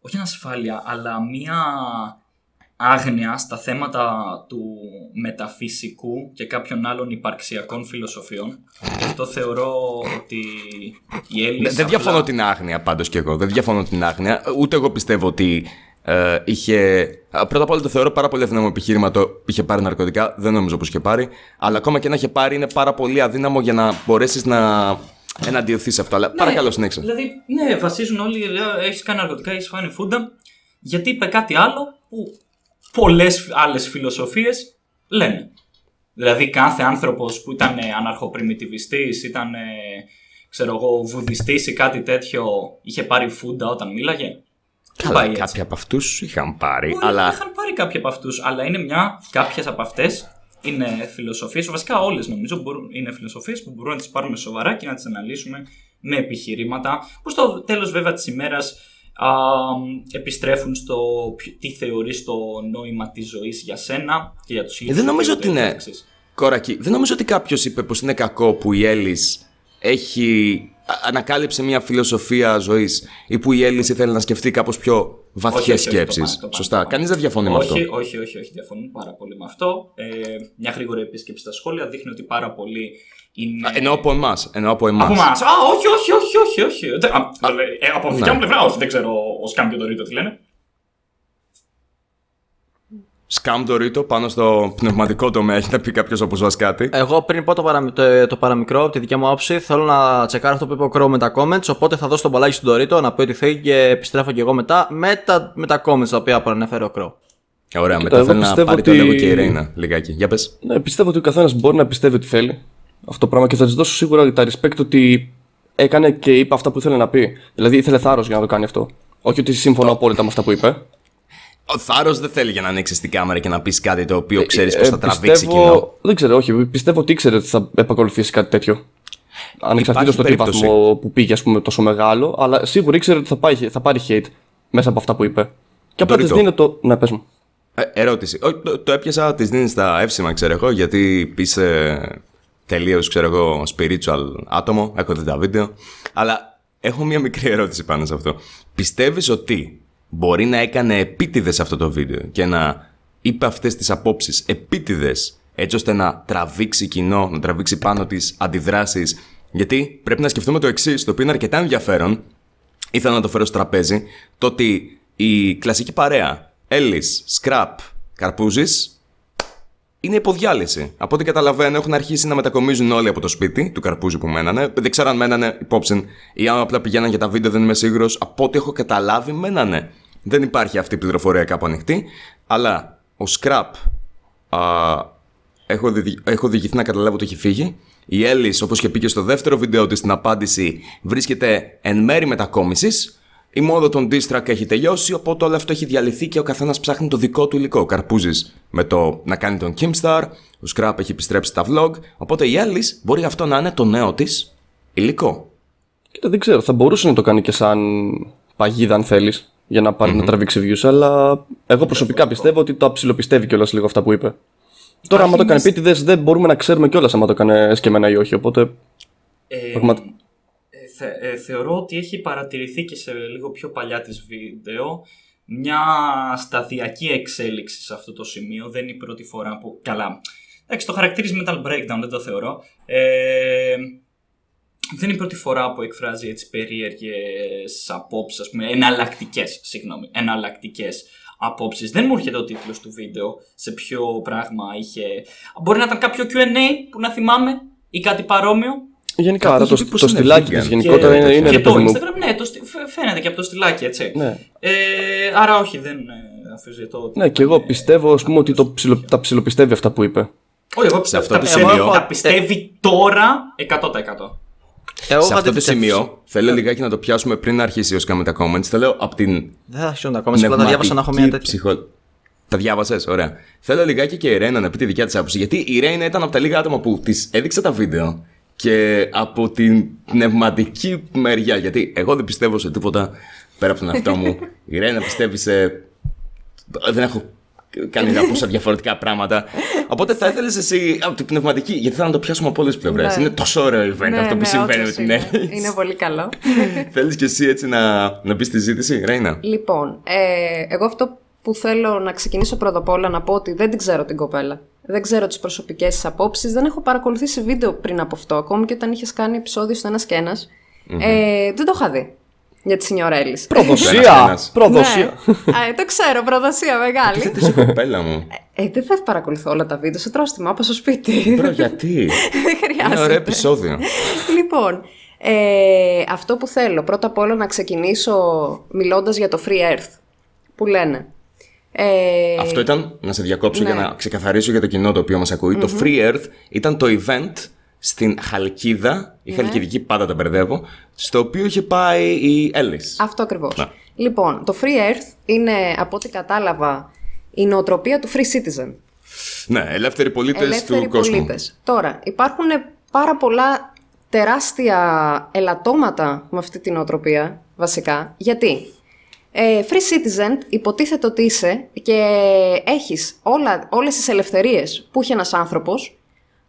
Speaker 3: όχι ανασφάλεια, αλλά μία άγνοια στα θέματα του μεταφυσικού και κάποιων άλλων υπαρξιακών φιλοσοφιών. Γι' αυτό θεωρώ ότι η Έλλης
Speaker 1: Δεν, δεν
Speaker 3: απλά-
Speaker 1: διαφωνώ την άγνοια πάντως κι εγώ. Δεν διαφωνώ την άγνοια. Ούτε εγώ πιστεύω ότι ε, είχε. α, Πρώτα απ' όλα το θεωρώ πάρα πολύ αδύναμο επιχείρημα το είχε πάρει ναρκωτικά. Δεν νομίζω πως είχε πάρει. Αλλά ακόμα και να είχε πάρει είναι πάρα πολύ αδύναμο για να μπορέσεις να εναντιωθείς σε αυτό. Αλλά παρακαλώ, συνέχισε.
Speaker 3: Δηλαδή, ναι, βασίζουν όλοι, έχεις κάνει ναρκωτικά, έχεις φάνει φούντα. Γιατί είπε κάτι άλλο που πολλές άλλες φιλοσοφίες λένε. Δηλαδή, κάθε άνθρωπος που ήταν αναρχοπριμιτιβιστή, ήταν, ε, ξέρω εγώ, βουδιστής ή κάτι τέτοιο, είχε πάρει φούντα όταν μίλαγε. Δεν
Speaker 1: Καλά,
Speaker 3: πάει έτσι.
Speaker 1: κάποιοι από αυτούς είχαν πάρει.
Speaker 3: Μπορεί
Speaker 1: αλλά
Speaker 3: να είχαν πάρει κάποιοι από αυτούς, αλλά είναι μια, κάποιες από αυτές είναι φιλοσοφίες, βασικά όλες νομίζω μπορούν, είναι φιλοσοφίες που μπορούμε να τις πάρουμε σοβαρά και να τις αναλύσουμε με επιχειρήματα που στο τέλος βέβαια της ημέρα επιστρέφουν στο ποιο- τι θεωρείς το νόημα της ζωής για σένα και για τους ίδιους.
Speaker 1: δεν νομίζω
Speaker 3: και
Speaker 1: ότι
Speaker 3: ούτω
Speaker 1: είναι.
Speaker 3: καθεξής.
Speaker 1: Κορακί, δεν νομίζω ότι κάποιος είπε πως είναι κακό που η Έλλης έχει. α- ανακάλυψε μια φιλοσοφία ζωής ή που η Έλλης ήθελε να σκεφτεί κάπως πιο
Speaker 3: Όχι,
Speaker 1: βαθιές
Speaker 3: όχι, όχι, το
Speaker 1: σκέψεις.
Speaker 3: πάνω, το πάνω,
Speaker 1: Σωστά.
Speaker 3: το πάνω.
Speaker 1: Κανείς δεν διαφωνεί με αυτό.
Speaker 3: όχι, όχι, όχι, όχι, διαφωνούν πάρα πολύ με αυτό. Ε, μια γρήγορη επίσκεψη στα σχόλια δείχνει ότι πάρα πολύ είναι...
Speaker 1: Α, Εννοώ από εμάς. Εννοώ από εμάς.
Speaker 3: Από εμάς. Α, όχι, όχι, όχι, όχι. όχι. Δεν- α, ε, από δικιά
Speaker 1: ναι.
Speaker 3: μου πλευρά, όχι, δεν ξέρω ο Σκάμ και ο Ντορίτο τι λένε.
Speaker 1: Σκάμ το ρίτο πάνω στο πνευματικό τομέα. Έχει να πει κάποιος όπως μα κάτι.
Speaker 2: Εγώ πριν πω το, παραμι- το, το παραμικρό από τη δικιά μου άποψη, θέλω να τσεκάρω αυτό που είπε ο Crow με τα comments. Οπότε θα δώσω τον μπαλάκι στον Dorito να πει ό,τι θέλει και επιστρέφω και εγώ μετά με τα, με τα comments τα οποία προανέφερε ο Crow.
Speaker 1: Ωραία,
Speaker 4: Κοίτα,
Speaker 1: μετά
Speaker 4: εγώ
Speaker 1: θέλω να
Speaker 4: πιστεύω
Speaker 1: πάρει το
Speaker 4: ότι-
Speaker 1: λόγο και η Ρέινα. Λιγάκι. Για πες.
Speaker 4: Ναι, πιστεύω ότι ο καθένας μπορεί να πιστεύει ότι θέλει αυτό το πράγμα και θα της δώσω σίγουρα τα respect ότι έκανε και είπε αυτά που ήθελε να πει. Δηλαδή ήθελε θάρρος για να το κάνει αυτό. Όχι ότι συμφωνώ απόλυτα με αυτά που είπε.
Speaker 1: Ο Θάρρος δεν θέλει για να ανοίξει την κάμερα και να πεις κάτι το οποίο ξέρεις
Speaker 4: Ε,
Speaker 1: πως θα τραβήξει
Speaker 4: πιστεύω-
Speaker 1: κοινό.
Speaker 4: Δεν ξέρω, όχι. Πιστεύω ότι ήξερε ότι θα επακολουθήσει κάτι τέτοιο. Ανεξαρτήτως το τι
Speaker 1: περίπτωση.
Speaker 4: βαθμό που πήγε, ας πούμε, τόσο μεγάλο, αλλά σίγουρα ήξερε ότι θα, πάει, θα πάρει hate μέσα από αυτά που είπε. Και απλά της
Speaker 1: Dorito.
Speaker 4: δίνει το. Ναι, πες μου.
Speaker 1: Ε, ερώτηση. Όχι, το, το έπιασα, της δίνεις τα εύσημα, ξέρω εγώ, γιατί είσαι τελείως, ξέρω εγώ, spiritual άτομο. Έχω δει τα βίντεο. Αλλά έχω μία μικρή ερώτηση πάνω σε αυτό. Πιστεύεις ότι μπορεί να έκανε επίτηδες αυτό το βίντεο και να είπε αυτές τις απόψεις επίτηδες, έτσι ώστε να τραβήξει κοινό, να τραβήξει πάνω τις αντιδράσεις; Γιατί πρέπει να σκεφτούμε το εξής, το οποίο είναι αρκετά ενδιαφέρον, ήθελα να το φέρω στο τραπέζι, το ότι η κλασική παρέα Έλλης, Σκραπ, Καρπούζης είναι υποδιάλυση. Από ό,τι καταλαβαίνω έχουν αρχίσει να μετακομίζουν όλοι από το σπίτι του Καρπούζη που μένανε. Δεν ξέρω αν μένανε υπόψη ή αν απλά πηγαίναν για τα βίντεο, δεν είμαι σίγουρος. Από ό,τι έχω καταλάβει, μένανε. Δεν υπάρχει αυτή η πληροφορία κάπου ανοιχτή. Αλλά ο Σκραπ α, έχω, δι, έχω διηγηθεί να καταλάβω ότι έχει φύγει. Η Έλλης, όπως και πήγε στο δεύτερο βίντεο της στην απάντηση, βρίσκεται εν μέρη μετακόμισης. Η μόδα των diss track έχει τελειώσει, οπότε όλο αυτό έχει διαλυθεί και ο καθένας ψάχνει το δικό του υλικό. Ο Καρπούζης με το να κάνει τον Kimstar, ο Scrap έχει επιστρέψει τα vlog, οπότε η Alice μπορεί αυτό να είναι το νέο της υλικό.
Speaker 4: Κοίτα, δεν ξέρω, θα μπορούσε να το κάνει και σαν παγίδα αν θέλεις, για να παρει να τραβήξει views, αλλά εγώ προσωπικά πιστεύω ότι το αψιλοπιστεύει κιόλας λίγο αυτά που είπε. Τώρα, άμα το έκανε επίτηδε, δεν μπορούμε να ξέρουμε κιόλας άμα το έκανε εσκεμμένα ή όχι. Οπότε.
Speaker 3: Ε,
Speaker 4: Πραγματι-
Speaker 3: ε, θε- ε, θεωρώ ότι έχει παρατηρηθεί και σε λίγο πιο παλιά της βίντεο μια σταδιακή εξέλιξη σε αυτό το σημείο. Δεν είναι η πρώτη φορά που... Καλά. Εντάξει, το χαρακτηρίζει Metal Breakdown, δεν το θεωρώ. Ε, δεν είναι η πρώτη φορά που εκφράζει έτσι περίεργες απόψεις, ας πούμε, εναλλακτικές, συγγνώμη, εναλλακτικές απόψεις. Δεν μου έρχεται ο τίτλος του βίντεο σε ποιο πράγμα είχε... Μπορεί να ήταν κάποιο Q&A που να θυμάμαι ή κάτι παρόμοιο.
Speaker 4: Γενικά,
Speaker 1: Κάπου
Speaker 4: άρα
Speaker 1: έχει
Speaker 4: το,
Speaker 1: πει πως
Speaker 4: το
Speaker 1: είναι
Speaker 4: στυλάκι
Speaker 1: vegan.
Speaker 4: της γενικότερα
Speaker 1: Και-
Speaker 4: είναι, είναι
Speaker 3: και
Speaker 4: ρε
Speaker 3: το
Speaker 4: παιδί μου.
Speaker 3: Instagram, ναι, το, στι- φαι- φαίνεται και από το στυλάκι, έτσι.
Speaker 4: Ναι.
Speaker 3: Ε, άρα όχι, δεν ε, αμφισβητώ. ότι-
Speaker 4: Ναι, και εγώ πιστεύω ας πούμε, ότι το ψιλο, τα ψιλοπιστεύει αυτά που είπε.
Speaker 3: Όχι, εγώ πιστεύω,
Speaker 1: αυτό
Speaker 3: τα,
Speaker 1: το
Speaker 3: πιστεύω-
Speaker 1: σημείο-
Speaker 3: τα πιστεύει τώρα 100%.
Speaker 2: Εγώ
Speaker 1: σε
Speaker 2: είχα
Speaker 1: αυτό το
Speaker 2: αντιθέσει.
Speaker 1: σημείο, θέλω λιγάκι να το πιάσουμε πριν να αρχίσει ο Σκά με τα comments. Θέλω από την
Speaker 2: Δεν θα αρχίσω να τα ακόμα. Απλά τα διάβασα να έχω μια
Speaker 1: πνευματική
Speaker 2: τέτοια.
Speaker 1: ψυχο- Τα διάβασες, ωραία. Θέλω λιγάκι και η Ρένα να πει τη δικιά της άποψη. Γιατί η Ρένα ήταν από τα λίγα άτομα που της έδειξα τα βίντεο και από την πνευματική μεριά. Γιατί εγώ δεν πιστεύω σε τίποτα πέρα από τον εαυτό μου. η Ρένα πιστεύει σε. Δεν έχω κάνει να πω σε διαφορετικά πράγματα. Οπότε θα ήθελες εσύ από την πνευματική, γιατί θέλω να το πιάσουμε από όλες τις πλευρές.
Speaker 5: Ναι.
Speaker 1: Είναι τόσο ωραίο event αυτό που συμβαίνει με
Speaker 5: όντως
Speaker 1: την
Speaker 5: είναι.
Speaker 1: Έλλη.
Speaker 5: Είναι πολύ καλό.
Speaker 1: Θέλεις κι εσύ έτσι να, να μπεις στη ζήτηση, Ρέινα.
Speaker 5: λοιπόν, ε, εγώ αυτό που θέλω να ξεκινήσω πρώτα απ' όλα να πω ότι δεν την ξέρω την κοπέλα. Δεν ξέρω τις προσωπικές της απόψεις. Δεν έχω παρακολουθήσει βίντεο πριν από αυτό. Ακόμη και όταν είχες κάνει επεισόδιο στο ένας και ένας. Ε, δεν το είχα δει. Για τη Σινιόρα Έλλη.
Speaker 4: Προδοσία!
Speaker 1: ένας.
Speaker 4: Προδοσία!
Speaker 5: Ναι. Α, το ξέρω, προδοσία μεγάλη.
Speaker 1: Τι είσαι κοπέλα μου.
Speaker 5: Ε, δεν θα παρακολουθώ όλα τα βίντεο. Σε τρώστημα, από στο σπίτι.
Speaker 1: Μπρο, γιατί;
Speaker 5: δεν
Speaker 1: Είναι
Speaker 5: χρειάζεται.
Speaker 1: ωραίο επεισόδιο.
Speaker 5: λοιπόν, ε, αυτό που θέλω πρώτα απ' όλα να ξεκινήσω μιλώντας για το Free Earth που λένε. Ε,
Speaker 1: Αυτό ήταν, να σε διακόψω
Speaker 5: ναι.
Speaker 1: για να ξεκαθαρίσω για το κοινό το οποίο μας ακούει. Το Free Earth ήταν το event στην Χαλκίδα.
Speaker 5: Ναι.
Speaker 1: Η Χαλκιδική πάντα τα μπερδεύω. Στο οποίο είχε πάει η Έλλης.
Speaker 5: Αυτό ακριβώς.
Speaker 1: Ναι.
Speaker 5: Λοιπόν, το Free Earth είναι, από ό,τι κατάλαβα, η νοοτροπία του Free Citizen.
Speaker 1: Ναι, ελεύθεροι πολίτες
Speaker 5: Ελεύθεροι
Speaker 1: του κόσμου.
Speaker 5: πολίτες. Τώρα, υπάρχουν πάρα πολλά τεράστια ελαττώματα με αυτή την νοοτροπία, βασικά. Γιατί; Ε, free citizen υποτίθεται ότι είσαι και έχεις όλα, όλες τις ελευθερίες που έχει ένας άνθρωπος,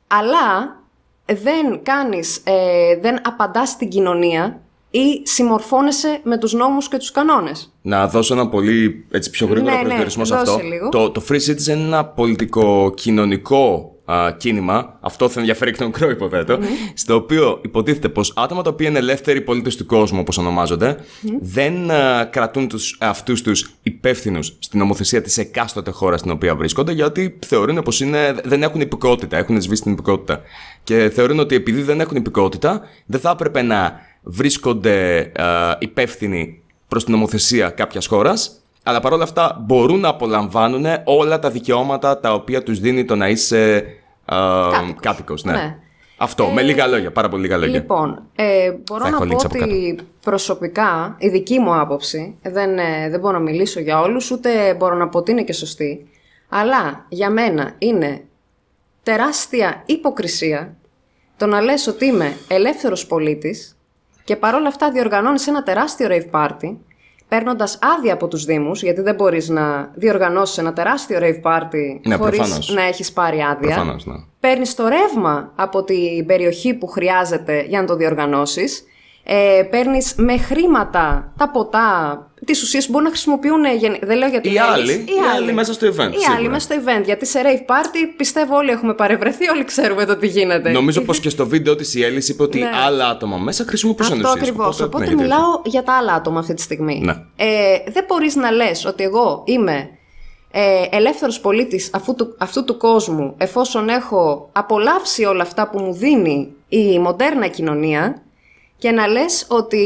Speaker 5: αλλά δεν κάνεις, ε, δεν απαντάς στην κοινωνία ή συμμορφώνεσαι με τους νόμους και τους κανόνες.
Speaker 1: Να δώσω ένα πολύ έτσι, πιο γρήγορο
Speaker 5: Ναι, ναι,
Speaker 1: προσδιορισμό σε
Speaker 5: δώσε
Speaker 1: αυτό.
Speaker 5: λίγο.
Speaker 1: Το, το Free Citizen είναι ένα πολιτικό-κοινωνικό α, κίνημα. Αυτό θα ενδιαφέρει και τον Κρό, υποθέτω. Στο οποίο υποτίθεται πως άτομα τα οποία είναι ελεύθεροι πολίτες του κόσμου, όπως ονομάζονται, δεν α, κρατούν τους αυτούς τους υπεύθυνους στην νομοθεσία της εκάστοτε χώρας στην οποία βρίσκονται, γιατί θεωρούν πως δεν έχουν υπηκότητα, έχουν σβήσει την υπηκότητα. Και θεωρούν ότι επειδή δεν έχουν υπηκότητα, δεν θα έπρεπε να βρίσκονται α, υπεύθυνοι προς την νομοθεσία κάποιας χώρας, αλλά παρόλα αυτά μπορούν να απολαμβάνουν όλα τα δικαιώματα τα οποία τους δίνει το να είσαι
Speaker 5: Κάτοικος.
Speaker 1: Κάτοικος. Ναι.
Speaker 5: Ναι.
Speaker 1: Αυτό, με λίγα λόγια, πάρα πολύ λίγα λόγια.
Speaker 5: Λοιπόν, ε, μπορώ
Speaker 1: Θα έχω
Speaker 5: να πω
Speaker 1: links από
Speaker 5: ότι προσωπικά, η δική μου άποψη, δεν, ε, δεν μπορώ να μιλήσω για όλους, ούτε μπορώ να πω ότι είναι και σωστή, αλλά για μένα είναι τεράστια υποκρισία το να λες ότι είμαι ελεύθερος πολίτης και παρόλα αυτά διοργανώνεις ένα τεράστιο rave party, παίρνοντας άδεια από τους Δήμους, γιατί δεν μπορείς να διοργανώσεις ένα τεράστιο rave party
Speaker 1: Ναι,
Speaker 5: χωρίς
Speaker 1: προφανώς.
Speaker 5: να έχεις πάρει άδεια.
Speaker 1: Προφανώς, ναι.
Speaker 5: Παίρνεις το ρεύμα από την περιοχή που χρειάζεται για να το διοργανώσεις. Ε, παίρνεις με χρήματα τα ποτά, τις ουσίες που μπορούν να χρησιμοποιούν. ε, γενε- Δεν λέω για την
Speaker 1: Οι
Speaker 5: Έλλης,
Speaker 1: άλλοι, οι άλλοι μέσα στο event,
Speaker 5: Οι
Speaker 1: σίγουρα.
Speaker 5: άλλοι μέσα στο event. Γιατί σε rave party πιστεύω όλοι έχουμε παρευρεθεί, όλοι ξέρουμε το τι γίνεται.
Speaker 1: Νομίζω πως και στο βίντεο της η Έλλης είπε ότι
Speaker 5: Ναι.
Speaker 1: άλλα άτομα μέσα χρησιμοποιούσαν
Speaker 5: Αυτό
Speaker 1: ουσίες,
Speaker 5: ακριβώς. Οπότε,
Speaker 1: ναι, γιατί-
Speaker 5: μιλάω για τα άλλα άτομα αυτή τη στιγμή.
Speaker 1: Ναι.
Speaker 5: Ε, δεν μπορείς να λες ότι εγώ είμαι ε, ελεύθερος πολίτης αυτού του, αυτού του κόσμου εφόσον έχω απολαύσει όλα αυτά που μου δίνει η μοντέρνα κοινωνία και να λες ότι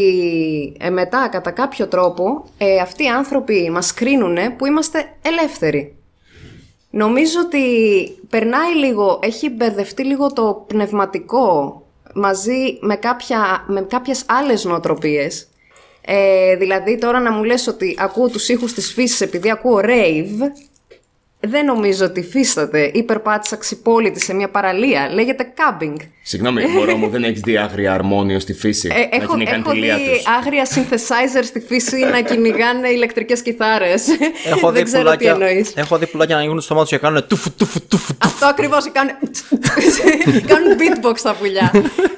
Speaker 5: ε, μετά κατά κάποιο τρόπο ε, αυτοί οι άνθρωποι μας κρίνουν που είμαστε ελεύθεροι. Νομίζω ότι περνάει λίγο, έχει μπερδευτεί λίγο το πνευματικό μαζί με, κάποια, με κάποιες άλλες νοοτροπίες Ε, δηλαδή τώρα να μου λες ότι ακούω τους ήχους της φύσης επειδή ακούω rave, δεν νομίζω ότι υφίσταται ή περπάτησα ξυπόλυτη σε μια παραλία. Λέγεται κάμπινγκ.
Speaker 1: Συγγνώμη, μωρό μου, δεν έχεις δει άγρια αρμόνιο στη φύση;
Speaker 5: Ε,
Speaker 1: να
Speaker 5: έχω,
Speaker 1: κυνηγάνε
Speaker 5: έχω
Speaker 1: τη λία
Speaker 5: δει
Speaker 1: τους.
Speaker 5: άγρια synthesizer στη φύση να κυνηγάνε ηλεκτρικές κιθάρες.
Speaker 2: Έχω δει,
Speaker 5: δεν ξέρω τι
Speaker 2: πουλάκια,
Speaker 5: εννοείς.
Speaker 2: έχω δει πουλάκια να ανοίγουν το στόμα του και κάνουν τουφου τουφου τουφου.
Speaker 5: Αυτό ακριβώς κάνουν. κάνουν beatbox τα πουλιά.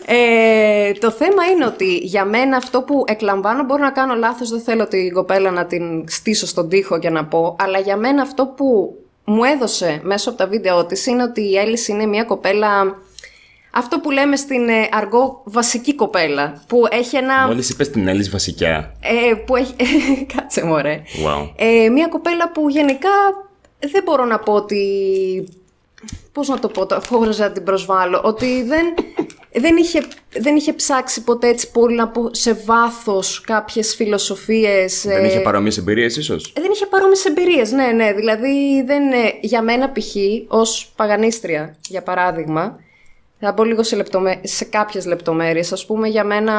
Speaker 5: ε, το θέμα είναι ότι για μένα αυτό που εκλαμβάνω μπορώ να κάνω λάθος. Δεν θέλω την κοπέλα να την στήσω στον τοίχο και να πω. Αλλά για μένα αυτό που μου έδωσε μέσω από τα βίντεο της είναι ότι η Έλλης είναι μια κοπέλα. Αυτό που λέμε στην ε, αργό βασική κοπέλα. Που έχει ένα.
Speaker 1: Μόλις είπες την Έλλης βασικά.
Speaker 5: Ε, που έχει... Κάτσε μωρέ.
Speaker 1: Wow.
Speaker 5: Ε, μια κοπέλα που γενικά δεν μπορώ να πω ότι... Πώς να το πω, το- χωρίς να την προσβάλλω, ότι δεν, δεν, είχε, δεν είχε ψάξει ποτέ έτσι πολύ να πω σε βάθος κάποιες φιλοσοφίες.
Speaker 1: Δεν
Speaker 5: ε,
Speaker 1: είχε παρόμοιες εμπειρίες, ίσως;
Speaker 5: ε, δεν είχε παρόμοιες εμπειρίες, ναι, ναι. Δηλαδή, δεν, ε, για μένα π.χ. ως παγανίστρια, για παράδειγμα, θα μπω λίγο σε, λεπτομέ... σε κάποιες λεπτομέρειες. Ας πούμε, για μένα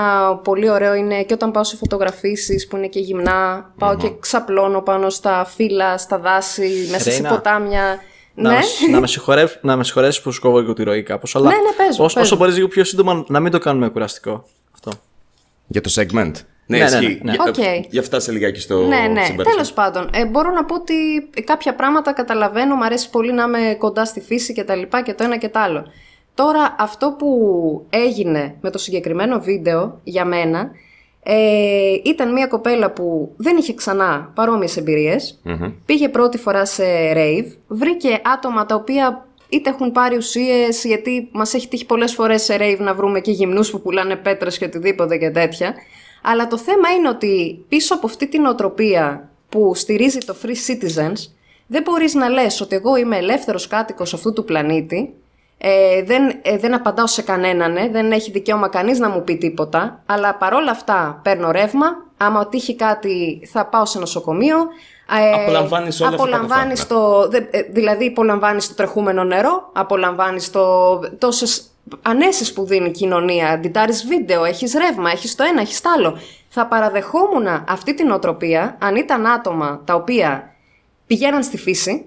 Speaker 5: πολύ ωραίο είναι και όταν πάω σε φωτογραφίσεις που είναι και γυμνά, πάω και ξαπλώνω πάνω στα φύλλα, στα δάση, μέσα σε
Speaker 2: Ρέινα,
Speaker 5: ποτάμια.
Speaker 2: Να,
Speaker 5: ναι.
Speaker 2: με σ- να, με συγχωρεύ- να με συγχωρέσεις που σου κόβω λίγο τη ροή κάπως. Αλλά
Speaker 5: Ναι, ναι, πες μου,
Speaker 2: όσο,
Speaker 5: πες
Speaker 2: όσο
Speaker 5: μου.
Speaker 2: μπορείς λίγο πιο σύντομα να μην το κάνουμε κουραστικό. Αυτό.
Speaker 1: Για το segment. Ναι,
Speaker 2: ναι,
Speaker 1: ισχύει.
Speaker 2: ναι, ναι.
Speaker 1: Για,
Speaker 5: Οκ.
Speaker 1: για φτάσει λιγάκι στο
Speaker 5: Ναι, ναι.
Speaker 1: συμπέρασμα.
Speaker 5: Τέλος πάντων, ε, μπορώ να πω ότι κάποια πράγματα καταλαβαίνω, μου αρέσει πολύ να είμαι κοντά στη φύση και τα λοιπά και το ένα και το άλλο. Τώρα, αυτό που έγινε με το συγκεκριμένο βίντεο για μένα ε, ήταν μια κοπέλα που δεν είχε ξανά παρόμοιες εμπειρίες. Πήγε πρώτη φορά σε rave, βρήκε άτομα τα οποία είτε έχουν πάρει ουσίες, γιατί μας έχει τύχει πολλές φορές σε rave να βρούμε και γυμνούς που πουλάνε πέτρες και οτιδήποτε και τέτοια. Αλλά το θέμα είναι ότι πίσω από αυτή την οτροπία που στηρίζει το Free Citizens, δεν μπορείς να λες ότι εγώ είμαι ελεύθερος κάτοικος αυτού του πλανήτη, ε, δεν, ε, δεν απαντάω σε κανέναν, ε, δεν έχει δικαίωμα κανείς να μου πει τίποτα, αλλά παρόλα αυτά παίρνω ρεύμα, άμα τύχει κάτι θα πάω σε νοσοκομείο. Ε,
Speaker 1: Απολαμβάνεις όλα αυτά τα
Speaker 5: απολαμβάνεις
Speaker 1: φάρμακα.
Speaker 5: το, δε- ε, δηλαδή απολαμβάνεις το τρεχούμενο νερό, απολαμβάνεις το, τόσες ανέσεις που δίνει η κοινωνία, αντιτάρεις βίντεο, έχεις ρεύμα, έχεις το ένα, έχεις το άλλο. Θα παραδεχόμουν αυτή την οτροπία αν ήταν άτομα τα οποία πηγαίναν στη φύση,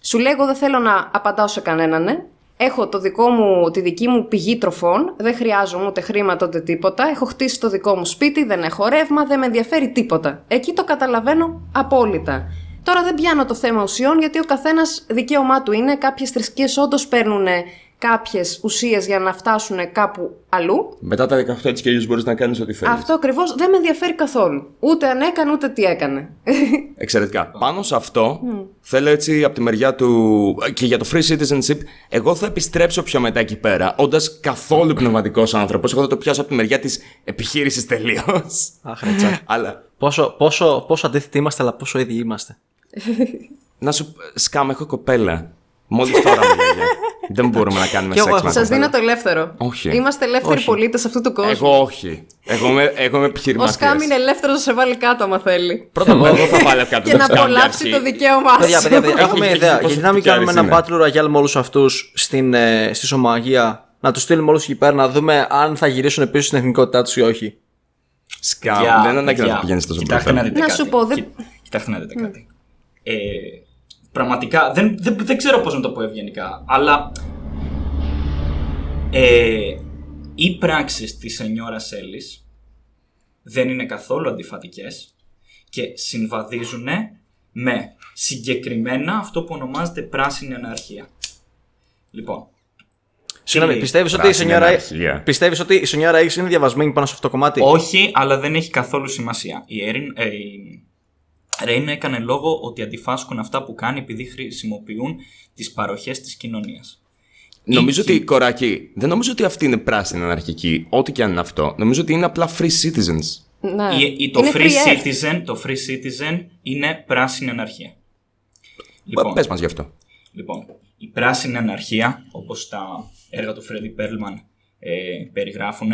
Speaker 5: σου λέγω δεν θέλω να απαντάω σε κανέναν, ε. Έχω το δικό μου, τη δική μου πηγή τροφών, δεν χρειάζομαι ούτε χρήματα ούτε τίποτα. Έχω χτίσει το δικό μου σπίτι, δεν έχω ρεύμα, δεν με ενδιαφέρει τίποτα. Εκεί το καταλαβαίνω απόλυτα. Τώρα δεν πιάνω το θέμα ουσιών γιατί ο καθένας δικαίωμά του είναι. Κάποιες θρησκείες όντως παίρνουν κάποιες ουσίες για να φτάσουν κάπου αλλού.
Speaker 1: Μετά τα 18 έτσι και αλλιώς μπορείς να κάνεις ό,τι θέλεις.
Speaker 5: Αυτό ακριβώς δεν με ενδιαφέρει καθόλου. Ούτε αν έκανε ούτε τι έκανε.
Speaker 1: Εξαιρετικά. Πάνω σε αυτό, θέλω έτσι από τη μεριά του. και για το free citizenship, εγώ θα επιστρέψω πιο μετά εκεί πέρα. Όντας καθόλου πνευματικός άνθρωπος, εγώ θα το πιάσω από τη μεριά της επιχείρησης τελείως.
Speaker 2: Αχ, ρε, τσακ.
Speaker 1: Αλλά
Speaker 2: πόσο, πόσο, πόσο αντίθετοι είμαστε, αλλά πόσο ίδιοι είμαστε.
Speaker 1: να σου. Σκάμ, έχω κοπέλα. Μόλις τώρα μου λέγε. Δεν μπορούμε να κάνουμε
Speaker 2: Κι εγώ
Speaker 1: σεξ
Speaker 2: έχω.
Speaker 1: με
Speaker 5: Σας
Speaker 1: κοπέλα.
Speaker 5: δίνω το ελεύθερο.
Speaker 1: Όχι.
Speaker 5: Είμαστε ελεύθεροι
Speaker 2: Όχι.
Speaker 5: πολίτες αυτού του κόσμου.
Speaker 1: Εγώ όχι. Εγώ είμαι, εγώ είμαι
Speaker 5: Ο
Speaker 1: επιχειρηματία.
Speaker 5: Σκάμ είναι ελεύθερος να σε βάλει κάτω, άμα θέλει.
Speaker 1: Πρώτα απ' όλα, εγώ θα βάλω κάτω
Speaker 5: και
Speaker 1: το
Speaker 5: να
Speaker 1: Σκάμ για
Speaker 5: απολαύσει
Speaker 1: αρχή.
Speaker 5: το δικαίωμά
Speaker 2: Παιδιά,
Speaker 5: σου.
Speaker 2: παιδιά, παιδιά,
Speaker 1: Έχει
Speaker 2: έχω μια
Speaker 1: έχει
Speaker 2: ιδέα.
Speaker 1: πόσο
Speaker 2: Γιατί να μην
Speaker 1: φτιάρης
Speaker 2: κάνουμε ένα
Speaker 1: είναι.
Speaker 2: Battle Royale με όλους αυτούς στη Σομαγία, να τους στείλουμε όλους εκεί πέρα, να δούμε αν θα γυρίσουν πίσω στην εθνικότητά τους ή όχι.
Speaker 1: Σκάμ,
Speaker 3: Παιδιά,
Speaker 1: δεν είναι ανάγκη να
Speaker 3: παιδιά,
Speaker 1: το πηγαίνεις τόσο
Speaker 3: Κοιτάξτε να
Speaker 1: μπροστά.
Speaker 3: δείτε
Speaker 5: Να
Speaker 3: κάτι.
Speaker 5: σου πω, δεν-
Speaker 3: Κι- Κοιτάξτε να δείτε κάτι. Ε, πραγματικά, δεν, δεν, δεν ξέρω πώς να το πω ευγενικά, αλλά ε, οι πράξεις της Σενιόρα Έλλης δεν είναι καθόλου αντιφατικές και συμβαδίζουν με συγκεκριμένα αυτό που ονομάζεται πράσινη αναρχία. Λοιπόν,
Speaker 2: Συγγνώμη,
Speaker 3: Τι
Speaker 2: πιστεύεις ότι, η
Speaker 1: πράσινη
Speaker 2: Σενιόρα-
Speaker 1: αναρχία.
Speaker 2: πιστεύεις ότι η Σενιόρα X είναι διαβασμένη πάνω σε αυτό το κομμάτι;
Speaker 3: Όχι, αλλά δεν έχει καθόλου σημασία. Η, Έριν, ε, η Ρέινα έκανε λόγο ότι αντιφάσκουν αυτά που κάνει επειδή χρησιμοποιούν τις παροχές της κοινωνίας.
Speaker 1: Νομίζω
Speaker 3: Εκεί.
Speaker 1: ότι, κοράκι, δεν νομίζω ότι αυτή είναι πράσινη αναρχική, ό,τι και αν είναι αυτό. Νομίζω ότι είναι απλά free citizens.
Speaker 5: Ναι.
Speaker 3: Η, η- το,
Speaker 5: Είναι
Speaker 3: free
Speaker 5: free earth.
Speaker 3: citizen, το free citizen είναι πράσινη αναρχία.
Speaker 1: Λοιπόν. Πες μας γι' αυτό.
Speaker 3: Λοιπόν, η πράσινη αναρχία, όπως τα έργα του Φρέντι Πέρλμαν ε, περιγράφουν,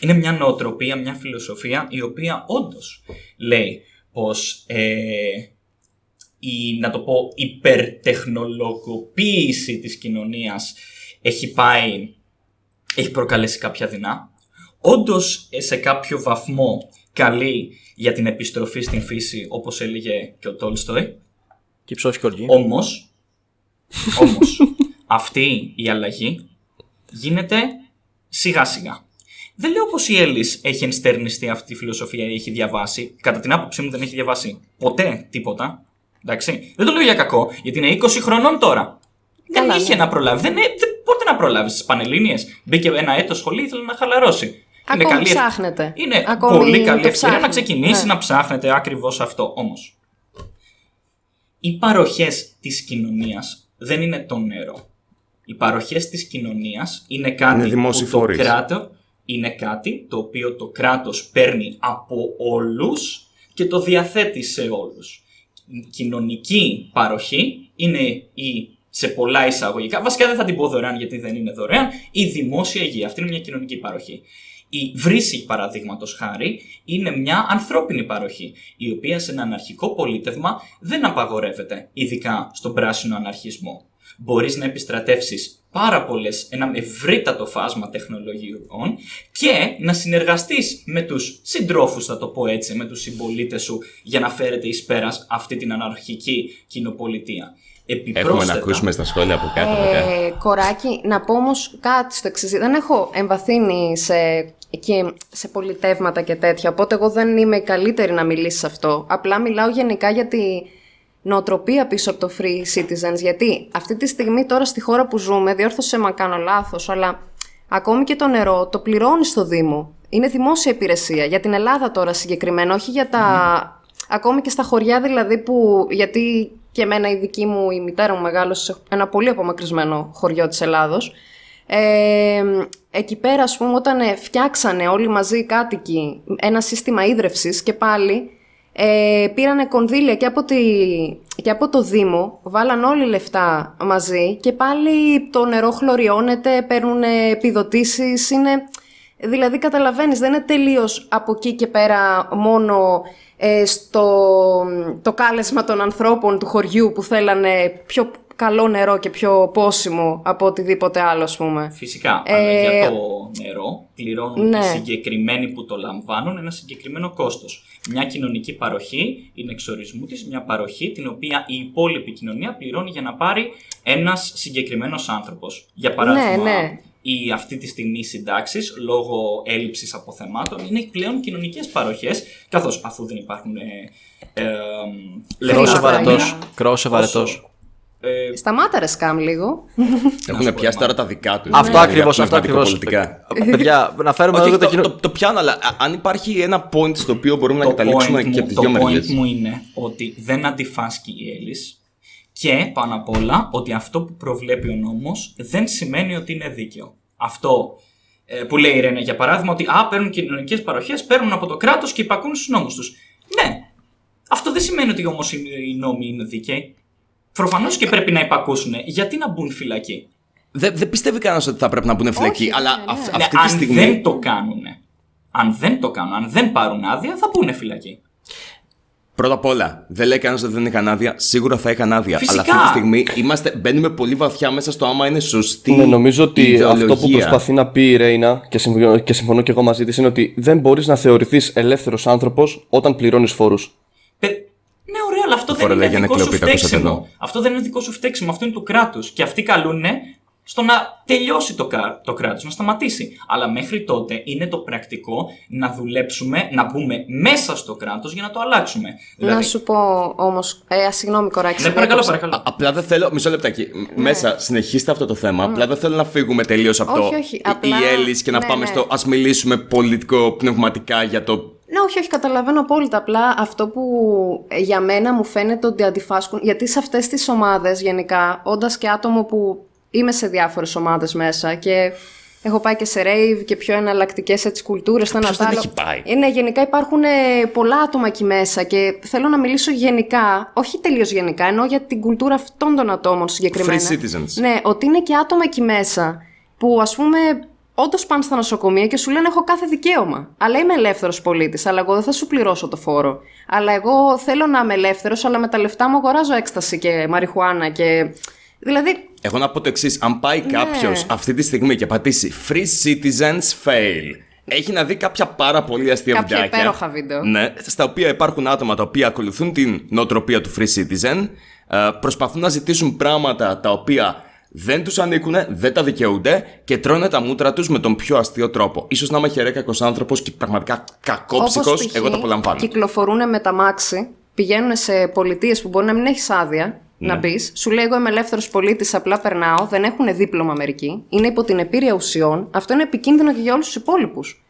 Speaker 3: είναι μια νοοτροπία, μια φιλοσοφία η οποία όντως λέει πως ε, η, να το πω, υπερτεχνολογοποίηση της κοινωνίας έχει πάει, έχει προκαλέσει κάποια δεινά. Όντως, ε, σε κάποιο βαθμό καλή για την επιστροφή στην φύση, όπως έλεγε και ο Τόλστοϊ.
Speaker 2: Και ψώσει κοργή.
Speaker 3: Όμως, όμως, αυτή η αλλαγή γίνεται σιγά σιγά. Δεν λέω πως η Έλλης έχει ενστερνιστεί αυτή τη φιλοσοφία ή έχει διαβάσει. Κατά την άποψή μου δεν έχει διαβάσει ποτέ τίποτα. Εντάξει. Δεν το λέω για κακό, γιατί είναι 20 χρονών τώρα. δεν
Speaker 5: Καλά,
Speaker 3: είχε
Speaker 5: ναι.
Speaker 3: να προλάβει. Δεν, δεν, πότε να προλάβεις στις Πανελλήνιες. Μπήκε ένα έτος σχολή, ήθελε να χαλαρώσει.
Speaker 5: Ακόμη ψάχνετε.
Speaker 3: Είναι
Speaker 5: Ακόμη
Speaker 3: πολύ καλή
Speaker 5: το
Speaker 3: ευκαιρία
Speaker 5: ψάχνει.
Speaker 3: να ξεκινήσει
Speaker 5: Ναι.
Speaker 3: να ψάχνετε ακριβώς αυτό. Όμως, οι παροχές της κοινωνίας δεν είναι το νερό. Οι παροχές της κοινωνίας είναι κάτι
Speaker 1: Είναι δημόσιοι
Speaker 3: που το
Speaker 1: φορείς.
Speaker 3: κράτο είναι κάτι το οποίο το κράτος παίρνει από όλους και το διαθέτει σε όλους. Η κοινωνική παροχή είναι η σε πολλά εισαγωγικά, βασικά δεν θα την πω δωρεάν γιατί δεν είναι δωρεάν, η δημόσια υγεία. Αυτή είναι μια κοινωνική παροχή. Η βρύση, παραδείγματος χάρη, είναι μια ανθρώπινη παροχή, η οποία σε ένα αναρχικό πολίτευμα δεν απαγορεύεται, ειδικά στον πράσινο αναρχισμό. Μπορείς να επιστρατεύσεις πάρα πολλές, ένα ευρύτατο φάσμα τεχνολογιών και να συνεργαστείς με τους συντρόφους, θα το πω έτσι, με τους συμπολίτες σου για να φέρετε εις πέρας αυτή την αναρχική κοινοπολιτεία.
Speaker 1: Έχουμε
Speaker 3: Επιπρόσθετα,
Speaker 1: να ακούσουμε στα σχόλια από κάτω. από κάτω.
Speaker 5: Ε, κοράκι, να πω όμως κάτι στο εξής. Δεν έχω εμβαθύνει σε, και σε πολιτεύματα και τέτοια, οπότε εγώ δεν είμαι η καλύτερη να μιλήσει σε αυτό. Απλά μιλάω γενικά για τη νοοτροπία πίσω από το Free Citizens, γιατί αυτή τη στιγμή τώρα στη χώρα που ζούμε, διόρθωσε με αν κάνω λάθος, αλλά ακόμη και το νερό το πληρώνεις στο Δήμο. Είναι δημόσια υπηρεσία, για την Ελλάδα τώρα συγκεκριμένα, όχι για τα... Ακόμη και στα χωριά δηλαδή που, γιατί και εμένα η δική μου, η μητέρα μου μεγάλωσε σε ένα πολύ απομακρυσμένο χωριό της Ελλάδος. Ε, εκεί πέρα, ας πούμε, όταν ε, φτιάξανε όλοι μαζί οι κάτοικοι ένα σύστημα ίδρευσης και πάλι ε, πήρανε κονδύλια και από, τη, και από το Δήμο, βάλαν όλοι λεφτά μαζί και πάλι το νερό χλωριώνεται, παίρνουν επιδοτήσεις, είναι... Δηλαδή καταλαβαίνεις, δεν είναι τελείως από εκεί και πέρα μόνο ε, στο το κάλεσμα των ανθρώπων του χωριού που θέλανε πιο καλό νερό και πιο πόσιμο από οτιδήποτε άλλο, ας πούμε.
Speaker 3: Φυσικά,
Speaker 5: Ε,
Speaker 3: αλλά για το νερό πληρώνουν
Speaker 5: ναι.
Speaker 3: οι συγκεκριμένοι που το λαμβάνουν ένα συγκεκριμένο κόστος. Μια κοινωνική παροχή είναι εξορισμού της μια παροχή την οποία η υπόλοιπη κοινωνία πληρώνει για να πάρει ένας συγκεκριμένος άνθρωπος. Για παράδειγμα,
Speaker 5: Ναι, ναι.
Speaker 3: οι αυτή τη στιγμή συντάξεις λόγω έλλειψης αποθεμάτων είναι πλέον κοινωνικές παροχές καθώς αφού δεν υπάρχουν ε, ε, λεφτά
Speaker 2: Κρόσε
Speaker 5: Χρήματα,
Speaker 2: βαρετός.
Speaker 5: Ναι.
Speaker 2: Κρόσε βαρετό.
Speaker 3: ε,
Speaker 5: Σταμάτα ρε σκάμ λίγο.
Speaker 1: Έχουν
Speaker 3: σου
Speaker 1: πιάσει
Speaker 3: πω,
Speaker 1: τώρα τα δικά τους.
Speaker 2: Αυτό ακριβώς, αυτό ακριβώς.
Speaker 1: Πολιτικά.
Speaker 2: Παιδιά, να φέρουμε
Speaker 1: Όχι,
Speaker 2: εδώ
Speaker 1: το,
Speaker 2: το κοινό.
Speaker 1: το, το πιάνω, αλλά α- αν υπάρχει ένα point στο οποίο μπορούμε να καταλήξουμε
Speaker 3: point
Speaker 1: και
Speaker 3: μου-
Speaker 1: από τις δύο
Speaker 3: Το point
Speaker 1: μεριές.
Speaker 3: μου είναι ότι δεν αντιφάσκει η Έλλης και πάνω απ' όλα ότι αυτό που προβλέπει ο νόμος δεν σημαίνει ότι είναι δίκαιο. Αυτό ε, που λέει η Ρένα για παράδειγμα ότι α, παίρνουν κοινωνικές παροχές, παίρνουν από το κράτος και υπακούν στους νόμους τους. Ναι, αυτό δεν σημαίνει ότι όμως οι, οι νόμοι είναι δίκαιοι. Προφανώς και πρέπει να υπακούσουν. Γιατί να μπουν φυλακοί.
Speaker 1: Δεν, δεν πιστεύει κανένας ότι θα πρέπει να μπουν φυλακή,
Speaker 5: Όχι,
Speaker 1: αλλά
Speaker 5: ναι,
Speaker 1: αυ-
Speaker 5: ναι.
Speaker 1: αυτή
Speaker 3: Ναι,
Speaker 1: τη
Speaker 3: αν
Speaker 1: στιγμή.
Speaker 3: δεν το κάνουν. Αν δεν το κάνουν, αν δεν πάρουν άδεια, θα μπουν φυλακοί.
Speaker 1: Πρώτα απ' όλα, δεν λέει κανένας ότι δεν είχαν άδεια. Σίγουρα θα είχαν άδεια.
Speaker 3: Φυσικά.
Speaker 1: Αλλά αυτή τη στιγμή είμαστε, μπαίνουμε πολύ βαθιά μέσα στο άμα είναι σωστή.
Speaker 4: Ναι, νομίζω ότι
Speaker 1: ιδεολογία.
Speaker 4: αυτό που προσπαθεί να πει η Ρέινα και συμφωνώ και, συμφωνώ και εγώ μαζί της είναι ότι δεν μπορείς να θεωρηθείς ελεύθερος άνθρωπος όταν πληρώνεις φόρους.
Speaker 3: Παι- Ναι, ωραία, αλλά αυτό δεν είναι
Speaker 1: Φορολογία
Speaker 3: δικό σου
Speaker 1: νεκλοπή, τα ακούσατε
Speaker 3: φταίξιμο.
Speaker 1: εδώ.
Speaker 3: Αυτό δεν είναι δικό σου φταίξιμο, αυτό είναι του κράτους. Και αυτοί καλούν στο να τελειώσει το, κα- το κράτος, να σταματήσει. Αλλά μέχρι τότε είναι το πρακτικό να δουλέψουμε, να μπούμε μέσα στο κράτος για να το αλλάξουμε.
Speaker 5: Να σου πω όμως. Ε, α, συγγνώμη, κοράκι.
Speaker 3: Ναι,
Speaker 5: σε
Speaker 3: παρακαλώ,
Speaker 5: διέκοψα.
Speaker 3: παρακαλώ.
Speaker 1: Απλά δεν θέλω. Μισό λεπτάκι. Μέσα, συνεχίστε αυτό το θέμα. Απλά δεν θέλω να φύγουμε τελείως από
Speaker 5: Όχι,
Speaker 1: το.
Speaker 5: όχι,
Speaker 1: η-
Speaker 5: απλά-
Speaker 1: Η Έλλης και να
Speaker 5: ναι,
Speaker 1: πάμε
Speaker 5: ναι.
Speaker 1: στο. Α μιλήσουμε πολιτικό πνευματικά για το.
Speaker 5: Ναι, όχι, όχι, καταλαβαίνω απόλυτα. Απλά αυτό που ε, για μένα μου φαίνεται ότι αντιφάσκουν. Γιατί σε αυτές τις ομάδες, γενικά, όντας και άτομο που είμαι σε διάφορες ομάδες μέσα και έχω πάει και σε rave και πιο εναλλακτικές κουλτούρες. Το ένα
Speaker 1: Ποιος
Speaker 5: το
Speaker 1: δεν
Speaker 5: άλλο.
Speaker 1: έχει πάει;
Speaker 5: Ε, ναι, γενικά υπάρχουν ε, πολλά άτομα εκεί μέσα και θέλω να μιλήσω γενικά, όχι τελείως γενικά, ενώ για την κουλτούρα αυτών των ατόμων συγκεκριμένα.
Speaker 1: Free citizens.
Speaker 5: Ναι, ότι είναι και άτομα εκεί μέσα που ας πούμε όντως πάνε στα νοσοκομεία και σου λένε έχω κάθε δικαίωμα. Αλλά είμαι ελεύθερος πολίτης, αλλά εγώ δεν θα σου πληρώσω το φόρο. Αλλά εγώ θέλω να είμαι ελεύθερος, αλλά με τα λεφτά μου αγοράζω έκσταση και μαριχουάνα και. Δηλαδή,
Speaker 1: Εγώ να πω το εξής. Αν πάει
Speaker 5: Ναι.
Speaker 1: κάποιος αυτή τη στιγμή και πατήσει Free citizens fail έχει να δει κάποια πάρα πολύ αστεία
Speaker 5: Κάποια
Speaker 1: βιντεάκια.
Speaker 5: υπέροχα βίντεο.
Speaker 1: Ναι, στα οποία υπάρχουν άτομα τα οποία ακολουθούν την νοοτροπία του free citizen, ε, προσπαθούν να ζητήσουν πράγματα τα οποία δεν τους ανήκουν, δεν τα δικαιούνται και τρώνε τα μούτρα τους με τον πιο αστείο τρόπο. Ίσως να είμαι χερέκακος άνθρωπος και πραγματικά κακόψυχος,
Speaker 5: Όπως π.χ.
Speaker 1: εγώ το απολαμβάνω.
Speaker 5: Κυκλοφορούν με τα μάξι, πηγαίνουν σε πολιτείες που μπορεί να μην έχεις άδεια
Speaker 1: Ναι.
Speaker 5: να μπεις. Σου λέει: Εγώ είμαι ελεύθερος πολίτης, απλά περνάω. Δεν έχουν δίπλωμα μερικοί. Είναι υπό την επίρρεια ουσιών. Αυτό είναι επικίνδυνο και για όλους τους υπόλοιπους.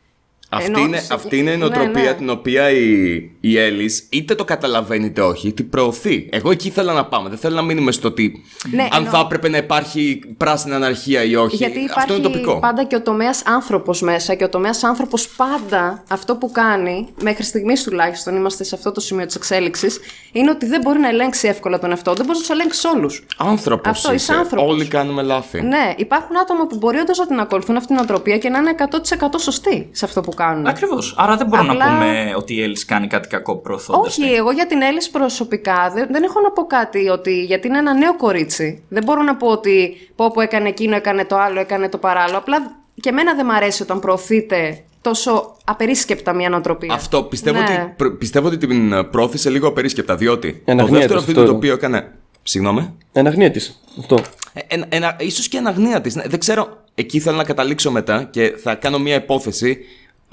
Speaker 1: Αυτή,
Speaker 5: Ενώ
Speaker 1: είναι,
Speaker 5: σε-
Speaker 1: αυτή είναι η
Speaker 5: ναι,
Speaker 1: νοοτροπία
Speaker 5: ναι.
Speaker 1: την οποία η, η Έλλης είτε το καταλαβαίνει είτε όχι, την προωθεί. Εγώ εκεί ήθελα να πάμε. Δεν θέλω να μείνουμε στο ότι
Speaker 5: Ναι,
Speaker 1: αν
Speaker 5: εννοώ-
Speaker 1: θα έπρεπε να υπάρχει πράσινη αναρχία ή όχι.
Speaker 5: Γιατί
Speaker 1: Αυτό είναι
Speaker 5: υπάρχει
Speaker 1: τοπικό.
Speaker 5: πάντα και ο τομέας άνθρωπος μέσα και ο τομέας άνθρωπος πάντα αυτό που κάνει, μέχρι στιγμής τουλάχιστον είμαστε σε αυτό το σημείο της εξέλιξης, είναι ότι δεν μπορεί να ελέγξει εύκολα τον εαυτό. Δεν μπορεί να τους ελέγξεις όλους.
Speaker 1: Άνθρωπος
Speaker 5: Αυτό, είσαι
Speaker 1: είσαι.
Speaker 5: άνθρωπος.
Speaker 1: Όλοι κάνουμε λάθη.
Speaker 5: Ναι, υπάρχουν άτομα που μπορείς όντως να την ακολουθούν αυτή την οτροπία και να είναι 100% σωστοί σε αυτό που κάνουν.
Speaker 3: Ακριβώς. Άρα δεν μπορούμε
Speaker 5: Απλά-
Speaker 3: να πούμε ότι η Έλλης κάνει κάτι κακό προωθώντας.
Speaker 5: Όχι, εγώ για την Έλλης προσωπικά δεν, δεν έχω να πω κάτι ότι. Γιατί είναι ένα νέο κορίτσι. Δεν μπορώ να πω ότι πω που έκανε εκείνο, έκανε το άλλο, έκανε το παράλληλο. Απλά και εμένα δεν μ' αρέσει όταν προωθείται τόσο απερίσκεπτα μια νοοτροπία.
Speaker 1: Αυτό πιστεύω,
Speaker 5: Ναι.
Speaker 1: ότι, προ- πιστεύω ότι την ε, πρόθεσε λίγο απερίσκεπτα. Διότι το
Speaker 4: Εναγνία
Speaker 1: δεύτερο
Speaker 4: της,
Speaker 1: βίντεο
Speaker 4: αυτό
Speaker 1: το οποίο έκανε. Συγγνώμη.
Speaker 4: Εναγνία τη. Αυτό.
Speaker 1: Ε, Ένα, ένα, ίσως και αναγνία της. Ναι, δεν ξέρω. Εκεί θέλω να καταλήξω μετά και θα κάνω μια υπόθεση.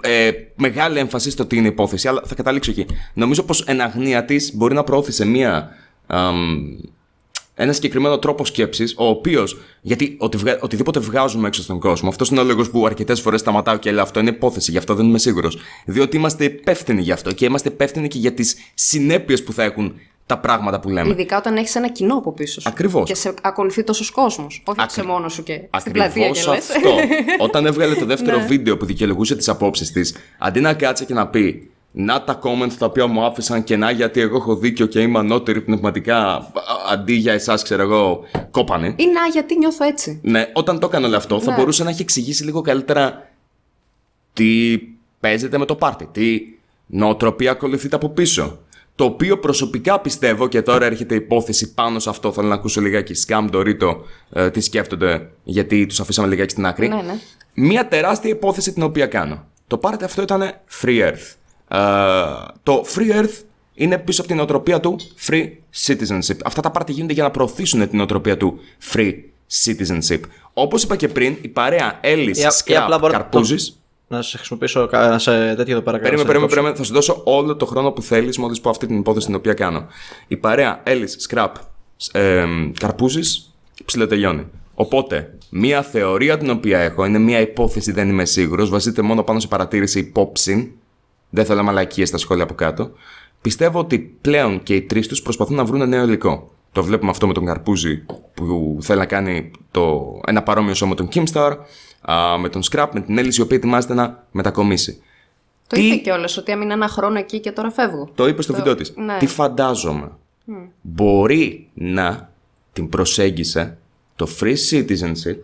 Speaker 1: Ε, μεγάλη έμφαση στο τι είναι υπόθεση, αλλά θα καταλήξω εκεί. Νομίζω πως εν αγνία της μπορεί να προώθησε μια, αμ, ένα συγκεκριμένο τρόπο σκέψης, ο οποίος. Γιατί οτι, βγα- οτιδήποτε βγάζουμε έξω στον κόσμο, αυτός είναι ο λόγος που αρκετές φορές σταματάω και λέω αυτό είναι υπόθεση, γι' αυτό δεν είμαι σίγουρος. Διότι είμαστε υπεύθυνοι γι' αυτό και είμαστε υπεύθυνοι και για τις συνέπειες που θα έχουν τα πράγματα που λέμε.
Speaker 5: Ειδικά όταν έχεις ένα κοινό από πίσω σου.
Speaker 1: Ακριβώς.
Speaker 5: Και σε ακολουθεί τόσος κόσμος. Όχι
Speaker 1: Ακρι-
Speaker 5: σε μόνο σου και στην πλατεία
Speaker 1: Ακριβώ
Speaker 5: και λες.
Speaker 1: αυτό. Όταν έβγαλε το δεύτερο
Speaker 5: Ναι.
Speaker 1: βίντεο που δικαιολογούσε τις απόψεις της, αντί να κάτσει και να πει Να τα comments τα οποία μου άφησαν κενά γιατί εγώ έχω δίκιο και είμαι ανώτερη πνευματικά α- αντί για εσάς, ξέρω εγώ, κόπανε.
Speaker 5: Ή να, γιατί νιώθω έτσι.
Speaker 1: Ναι, όταν το έκανε όλο αυτό, θα
Speaker 5: Ναι.
Speaker 1: μπορούσε να έχει εξηγήσει λίγο καλύτερα τι παίζεται με το πάρτι, τι νοοτροπία ακολουθείται από πίσω. Το οποίο προσωπικά πιστεύω και τώρα έρχεται η υπόθεση πάνω σε αυτό. Θέλω να ακούσω λιγάκι Scam Dorito ε, τι σκέφτονται, γιατί τους αφήσαμε λιγάκι στην άκρη.
Speaker 5: Ναι, ναι.
Speaker 1: Μία τεράστια υπόθεση την οποία κάνω. Το πάρτι αυτό ήταν Free Earth. Ε, το Free Earth είναι πίσω από την οτροπία του Free Citizenship. Αυτά τα πάρτι γίνονται για να προωθήσουν την οτροπία του Free Citizenship. Όπως είπα και πριν, η παρέα Έλλης
Speaker 2: Ή, ή απλά
Speaker 1: Scrap
Speaker 2: μπορώ
Speaker 1: Καρπούζης.
Speaker 2: Να σε χρησιμοποιήσω κα- να σε τέτοιο εδώ πέρα.
Speaker 1: Περίμενε,
Speaker 2: σε
Speaker 1: περίμενε,
Speaker 2: διακόψω.
Speaker 1: περίμενε. Θα σου δώσω όλο το χρόνο που θέλεις μόλις πω αυτή την υπόθεση την οποία κάνω. Η παρέα Έλλης Scrap ε, Καρπούζης ψηλοτελειώνει. Οπότε, μία θεωρία την οποία έχω είναι μία υπόθεση, δεν είμαι σίγουρος, βασίζεται μόνο πάνω σε παρατήρηση υπόψη. Δεν θέλω μαλακίες στα σχόλια από κάτω. Πιστεύω ότι πλέον και οι τρεις τους προσπαθούν να βρουν νέο υλικό. Το βλέπουμε αυτό με τον Καρπούζη που θέλει να κάνει το, ένα παρόμοιο σώμα με τον Kimstar, α, με τον Scrap, με την Έλλη η οποία ετοιμάζεται να μετακομίσει.
Speaker 5: Το
Speaker 1: Τι-
Speaker 5: είπε κιόλας ότι έμεινα ένα χρόνο εκεί και τώρα φεύγω.
Speaker 1: Το είπε στο βίντεο της.
Speaker 5: ναι.
Speaker 1: Τι φαντάζομαι. Μπορεί να την προσέγγισε το free citizenship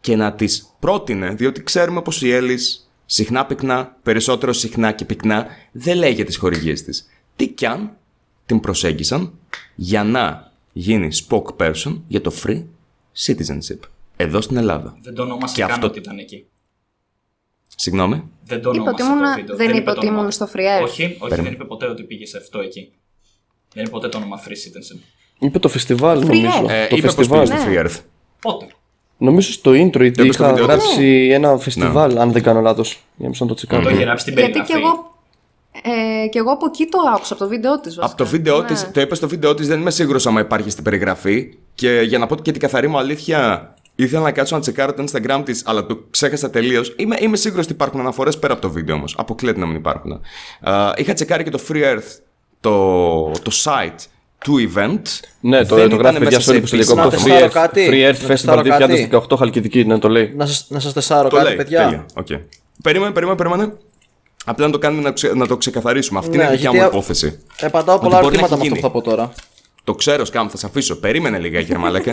Speaker 1: και να της πρότεινε, διότι ξέρουμε πως η Έλλης συχνά πυκνά, περισσότερο συχνά και πυκνά, δεν λέγει τις χορηγίες της. Τι κι αν την προσέγγισαν για να γίνει spokesperson για το free citizenship. Εδώ στην Ελλάδα.
Speaker 3: Δεν το ονόμασε
Speaker 1: Και
Speaker 3: καν
Speaker 1: αυτό-
Speaker 3: ότι ήταν εκεί.
Speaker 1: Συγγνώμη.
Speaker 3: Δεν το
Speaker 5: Είπε
Speaker 3: ονόμασε
Speaker 5: ότι ήμουνα-
Speaker 3: το βίντεο.
Speaker 5: δεν είπε
Speaker 3: το
Speaker 5: ότι
Speaker 3: όνομα.
Speaker 5: ήμουν στο Free Earth.
Speaker 3: Όχι, όχι δεν είπε ποτέ ότι πήγες σε αυτό εκεί. Δεν είπε ποτέ το όνομα Free Citizen.
Speaker 4: Είπε το φεστιβάλ,
Speaker 5: Free
Speaker 4: νομίζω.
Speaker 5: Earth.
Speaker 1: Ε,
Speaker 4: το
Speaker 1: είπε πως
Speaker 4: φεστιβάλ.
Speaker 1: πήγες στο free earth.
Speaker 3: Πότε;
Speaker 4: Νομίζω στο intro
Speaker 1: Το είπε στο
Speaker 4: είχα
Speaker 1: βίντεο της.
Speaker 4: γράψει ένα φεστιβάλ, αν δεν κάνω λάθος. Για να το τσεκάρω.
Speaker 3: Το έχει γράψει στην
Speaker 5: Γιατί
Speaker 3: περιγραφή.
Speaker 5: κι εγώ, ε, κι εγώ από εκεί το άκουσα, από το βίντεο της.
Speaker 1: Από το βίντεο τη, το είπες στο βίντεο της, δεν είμαι σίγουρος άμα υπάρχει στην περιγραφή. Και για να πω και την καθαρή μου αλήθεια, ήθελα να κάτσω να τσεκάρω το Instagram της, αλλά το ξέχασα τελείως. Είμαι, είμαι σίγουρος ότι υπάρχουν αναφορές πέρα από το βίντεο όμως. Αποκλείεται να μην υπάρχουν. Α, είχα τσεκάρει και το Free Earth, το, το site του event.
Speaker 4: Ναι, το,
Speaker 1: Δεν
Speaker 4: το
Speaker 1: ήταν
Speaker 4: γράφει παιδιά
Speaker 1: μέσα
Speaker 4: sorry
Speaker 1: σε
Speaker 4: που σε
Speaker 1: επίσημα-
Speaker 4: διακόπτω.
Speaker 2: Να
Speaker 4: Free
Speaker 2: τεστάρω
Speaker 4: Earth,
Speaker 2: κάτι.
Speaker 4: Free Earth
Speaker 2: Να
Speaker 4: Festival
Speaker 2: τεστάρω κάτι.
Speaker 4: 2018 Χαλκιδική, να το λέει.
Speaker 2: Να σας, να σας τεσάρω
Speaker 1: Το
Speaker 2: κάτι,
Speaker 1: λέει.
Speaker 2: παιδιά.
Speaker 1: Τέλεια. Okay. Περίμενε, περίμενε, περίμενε. Απλά να το κάνουμε να, ξε- να το ξεκαθαρίσουμε. Αυτή
Speaker 2: Ναι,
Speaker 1: είναι η δικιά
Speaker 2: γιατί
Speaker 1: μου
Speaker 2: α-
Speaker 1: υπόθεση.
Speaker 2: Επαντάω
Speaker 1: Ότι
Speaker 2: πολλά
Speaker 1: μπορεί να
Speaker 2: ερωτήματα με
Speaker 1: έχει
Speaker 2: αυτό που
Speaker 1: γίνει.
Speaker 2: θα πω τώρα.
Speaker 1: Το ξέρω, Σκάμ, θα σε αφήσω. Περίμενε λίγα, ρε Μαλάκα.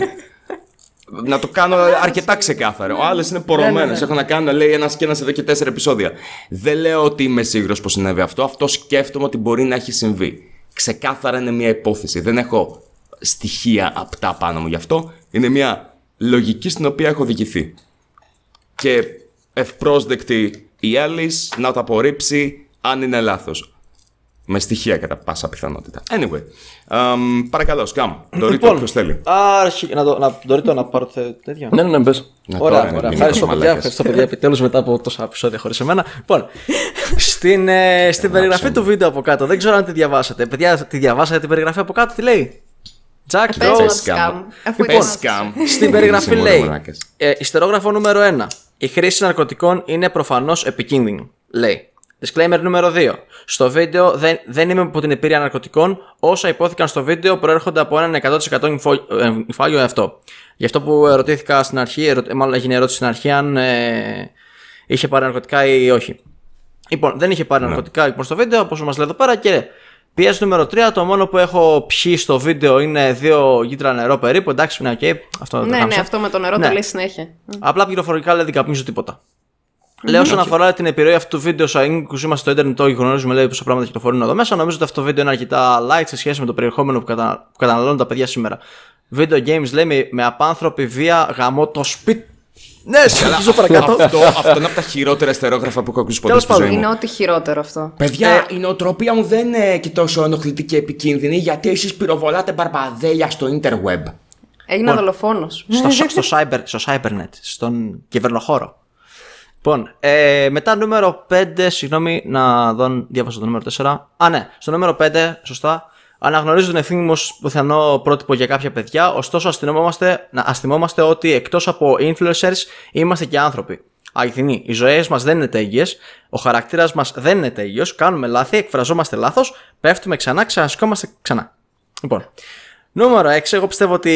Speaker 1: Να το κάνω αρκετά ξεκάθαρο. Ο άλλο είναι πορωμένο.
Speaker 2: Ναι, ναι, ναι.
Speaker 1: Έχω να κάνω, λέει ένας και ένας εδώ και τέσσερα επεισόδια. Δεν λέω ότι είμαι σίγουρος πως συνέβη αυτό. Αυτό σκέφτομαι ότι μπορεί να έχει συμβεί. Ξεκάθαρα είναι μια υπόθεση. Δεν έχω στοιχεία απτά πάνω μου γι' αυτό. Είναι μια λογική στην οποία έχω δικηθεί. Και ευπρόσδεκτη η Alice να το απορρίψει αν είναι λάθος. Με στοιχεία κατά πάσα πιθανότητα. Anyway. εμ, παρακαλώ, σκάμ. Το
Speaker 2: Λοιπόν,
Speaker 1: ποιος θέλει;
Speaker 2: Άρχι, να το, να, Ντορίτο, να πάρω τε- τέτοια.
Speaker 4: Ναι, ναι, ναι, πες.
Speaker 1: Να
Speaker 2: Ωραία,
Speaker 1: τώρα είναι
Speaker 2: ωραία.
Speaker 1: μη
Speaker 2: Ευχαριστώ παιδιά,
Speaker 1: μικρομαλάκες.
Speaker 2: ευχαριστώ παιδιά επιτέλους μετά από τόσα επεισόδια χωρίς εμένα. Λοιπόν, στην, ε, στην περιγραφή του βίντεο από κάτω, δεν ξέρω αν τη διαβάσατε. Παιδιά, τη διαβάσατε την περιγραφή από κάτω, τι λέει; Τζακ,
Speaker 5: Πες
Speaker 2: Joe.
Speaker 5: μας,
Speaker 1: Σκάμ.
Speaker 5: Σκάμ, αφού
Speaker 1: Πες
Speaker 5: είμαστε.
Speaker 1: σκάμ.
Speaker 2: Στην περιγραφή
Speaker 1: Είσαι
Speaker 2: λέει.
Speaker 1: μαλάκες.
Speaker 2: Ε, ιστερόγραφο νούμερο 1. Η χρήση ναρκωτικών είναι προφανώς επικίνδυνη. Λέει. Disclaimer νούμερο 2. Στο βίντεο δεν, δεν είμαι από την επήρεια ναρκωτικών. Όσα ειπώθηκαν στο βίντεο προέρχονται από έναν 100% νηφα- ε, νηφάλιο εαυτό. Γι' αυτό που ερωτήθηκα στην αρχή, ερω- ε, μάλλον έγινε ερώτηση στην αρχή αν ε, είχε πάρει ναρκωτικά ή όχι. Λοιπόν, δεν είχε πάρει ναρκωτικά λοιπόν, στο βίντεο, όπως μας λέει εδώ πέρα. Και PS νούμερο 3, το μόνο που έχω πιει στο βίντεο είναι δύο λίτρα νερό περίπου. Εντάξει, είναι οκ. Αυτό δεν το
Speaker 5: Ναι, ναι,
Speaker 2: έκαμψα.
Speaker 5: αυτό με το νερό
Speaker 2: Ναι.
Speaker 5: το λέει συνέχεια.
Speaker 2: Απλά πληροφορικά λέει δεν καπνίζω τίποτα. Λέω όσον αφορά την επιρροή αυτού του βίντεο σε ανήκου είμαστε στο Ιντερνετ και γνωρίζουμε λέει πόσα πράγματα κυκλοφορούν εδώ μέσα. Νομίζω ότι αυτό το βίντεο είναι αρκετά light σε σχέση με το περιεχόμενο που, κατα... που καταναλώνουν τα παιδιά σήμερα. Video games λέει με, με απάνθρωπη βία γαμώ το σπίτι. Ναι, συνεχίζω παρακάτω.
Speaker 1: αυτό, αυτό είναι από τα χειρότερα στερόγραφα που έχω ακούσει ποτέ
Speaker 2: Τέλος
Speaker 1: στη ζωή
Speaker 2: πάντων,
Speaker 1: μου.
Speaker 5: Είναι ό,τι χειρότερο αυτό.
Speaker 1: Παιδιά, η νοοτροπία μου δεν είναι και τόσο ενοχλητική και επικίνδυνη γιατί εσείς πυροβολάτε μπαρμπαδέλια στο interweb.
Speaker 5: Έγινα δολοφόνος.
Speaker 2: στο, στο, cyber, στο cybernet, στον κυβερνοχώρο. Λοιπόν, ε, μετά νούμερο 5, συγγνώμη να δω, διάβασα το νούμερο 4. Α, ναι, στο νούμερο 5, σωστά. Αναγνωρίζω την ευθύνη μου ως πιθανό πρότυπο για κάποια παιδιά, ωστόσο αστυνόμαστε, να αστιμόμαστε ότι εκτός από influencers είμαστε και άνθρωποι. Αληθινή, οι ζωές μας δεν είναι τέλειες, ο χαρακτήρας μας δεν είναι τέλειος, κάνουμε λάθη, εκφραζόμαστε λάθος, πέφτουμε ξανά, ξανασηκόμαστε ξανά. Λοιπόν, νούμερο 6, εγώ πιστεύω ότι.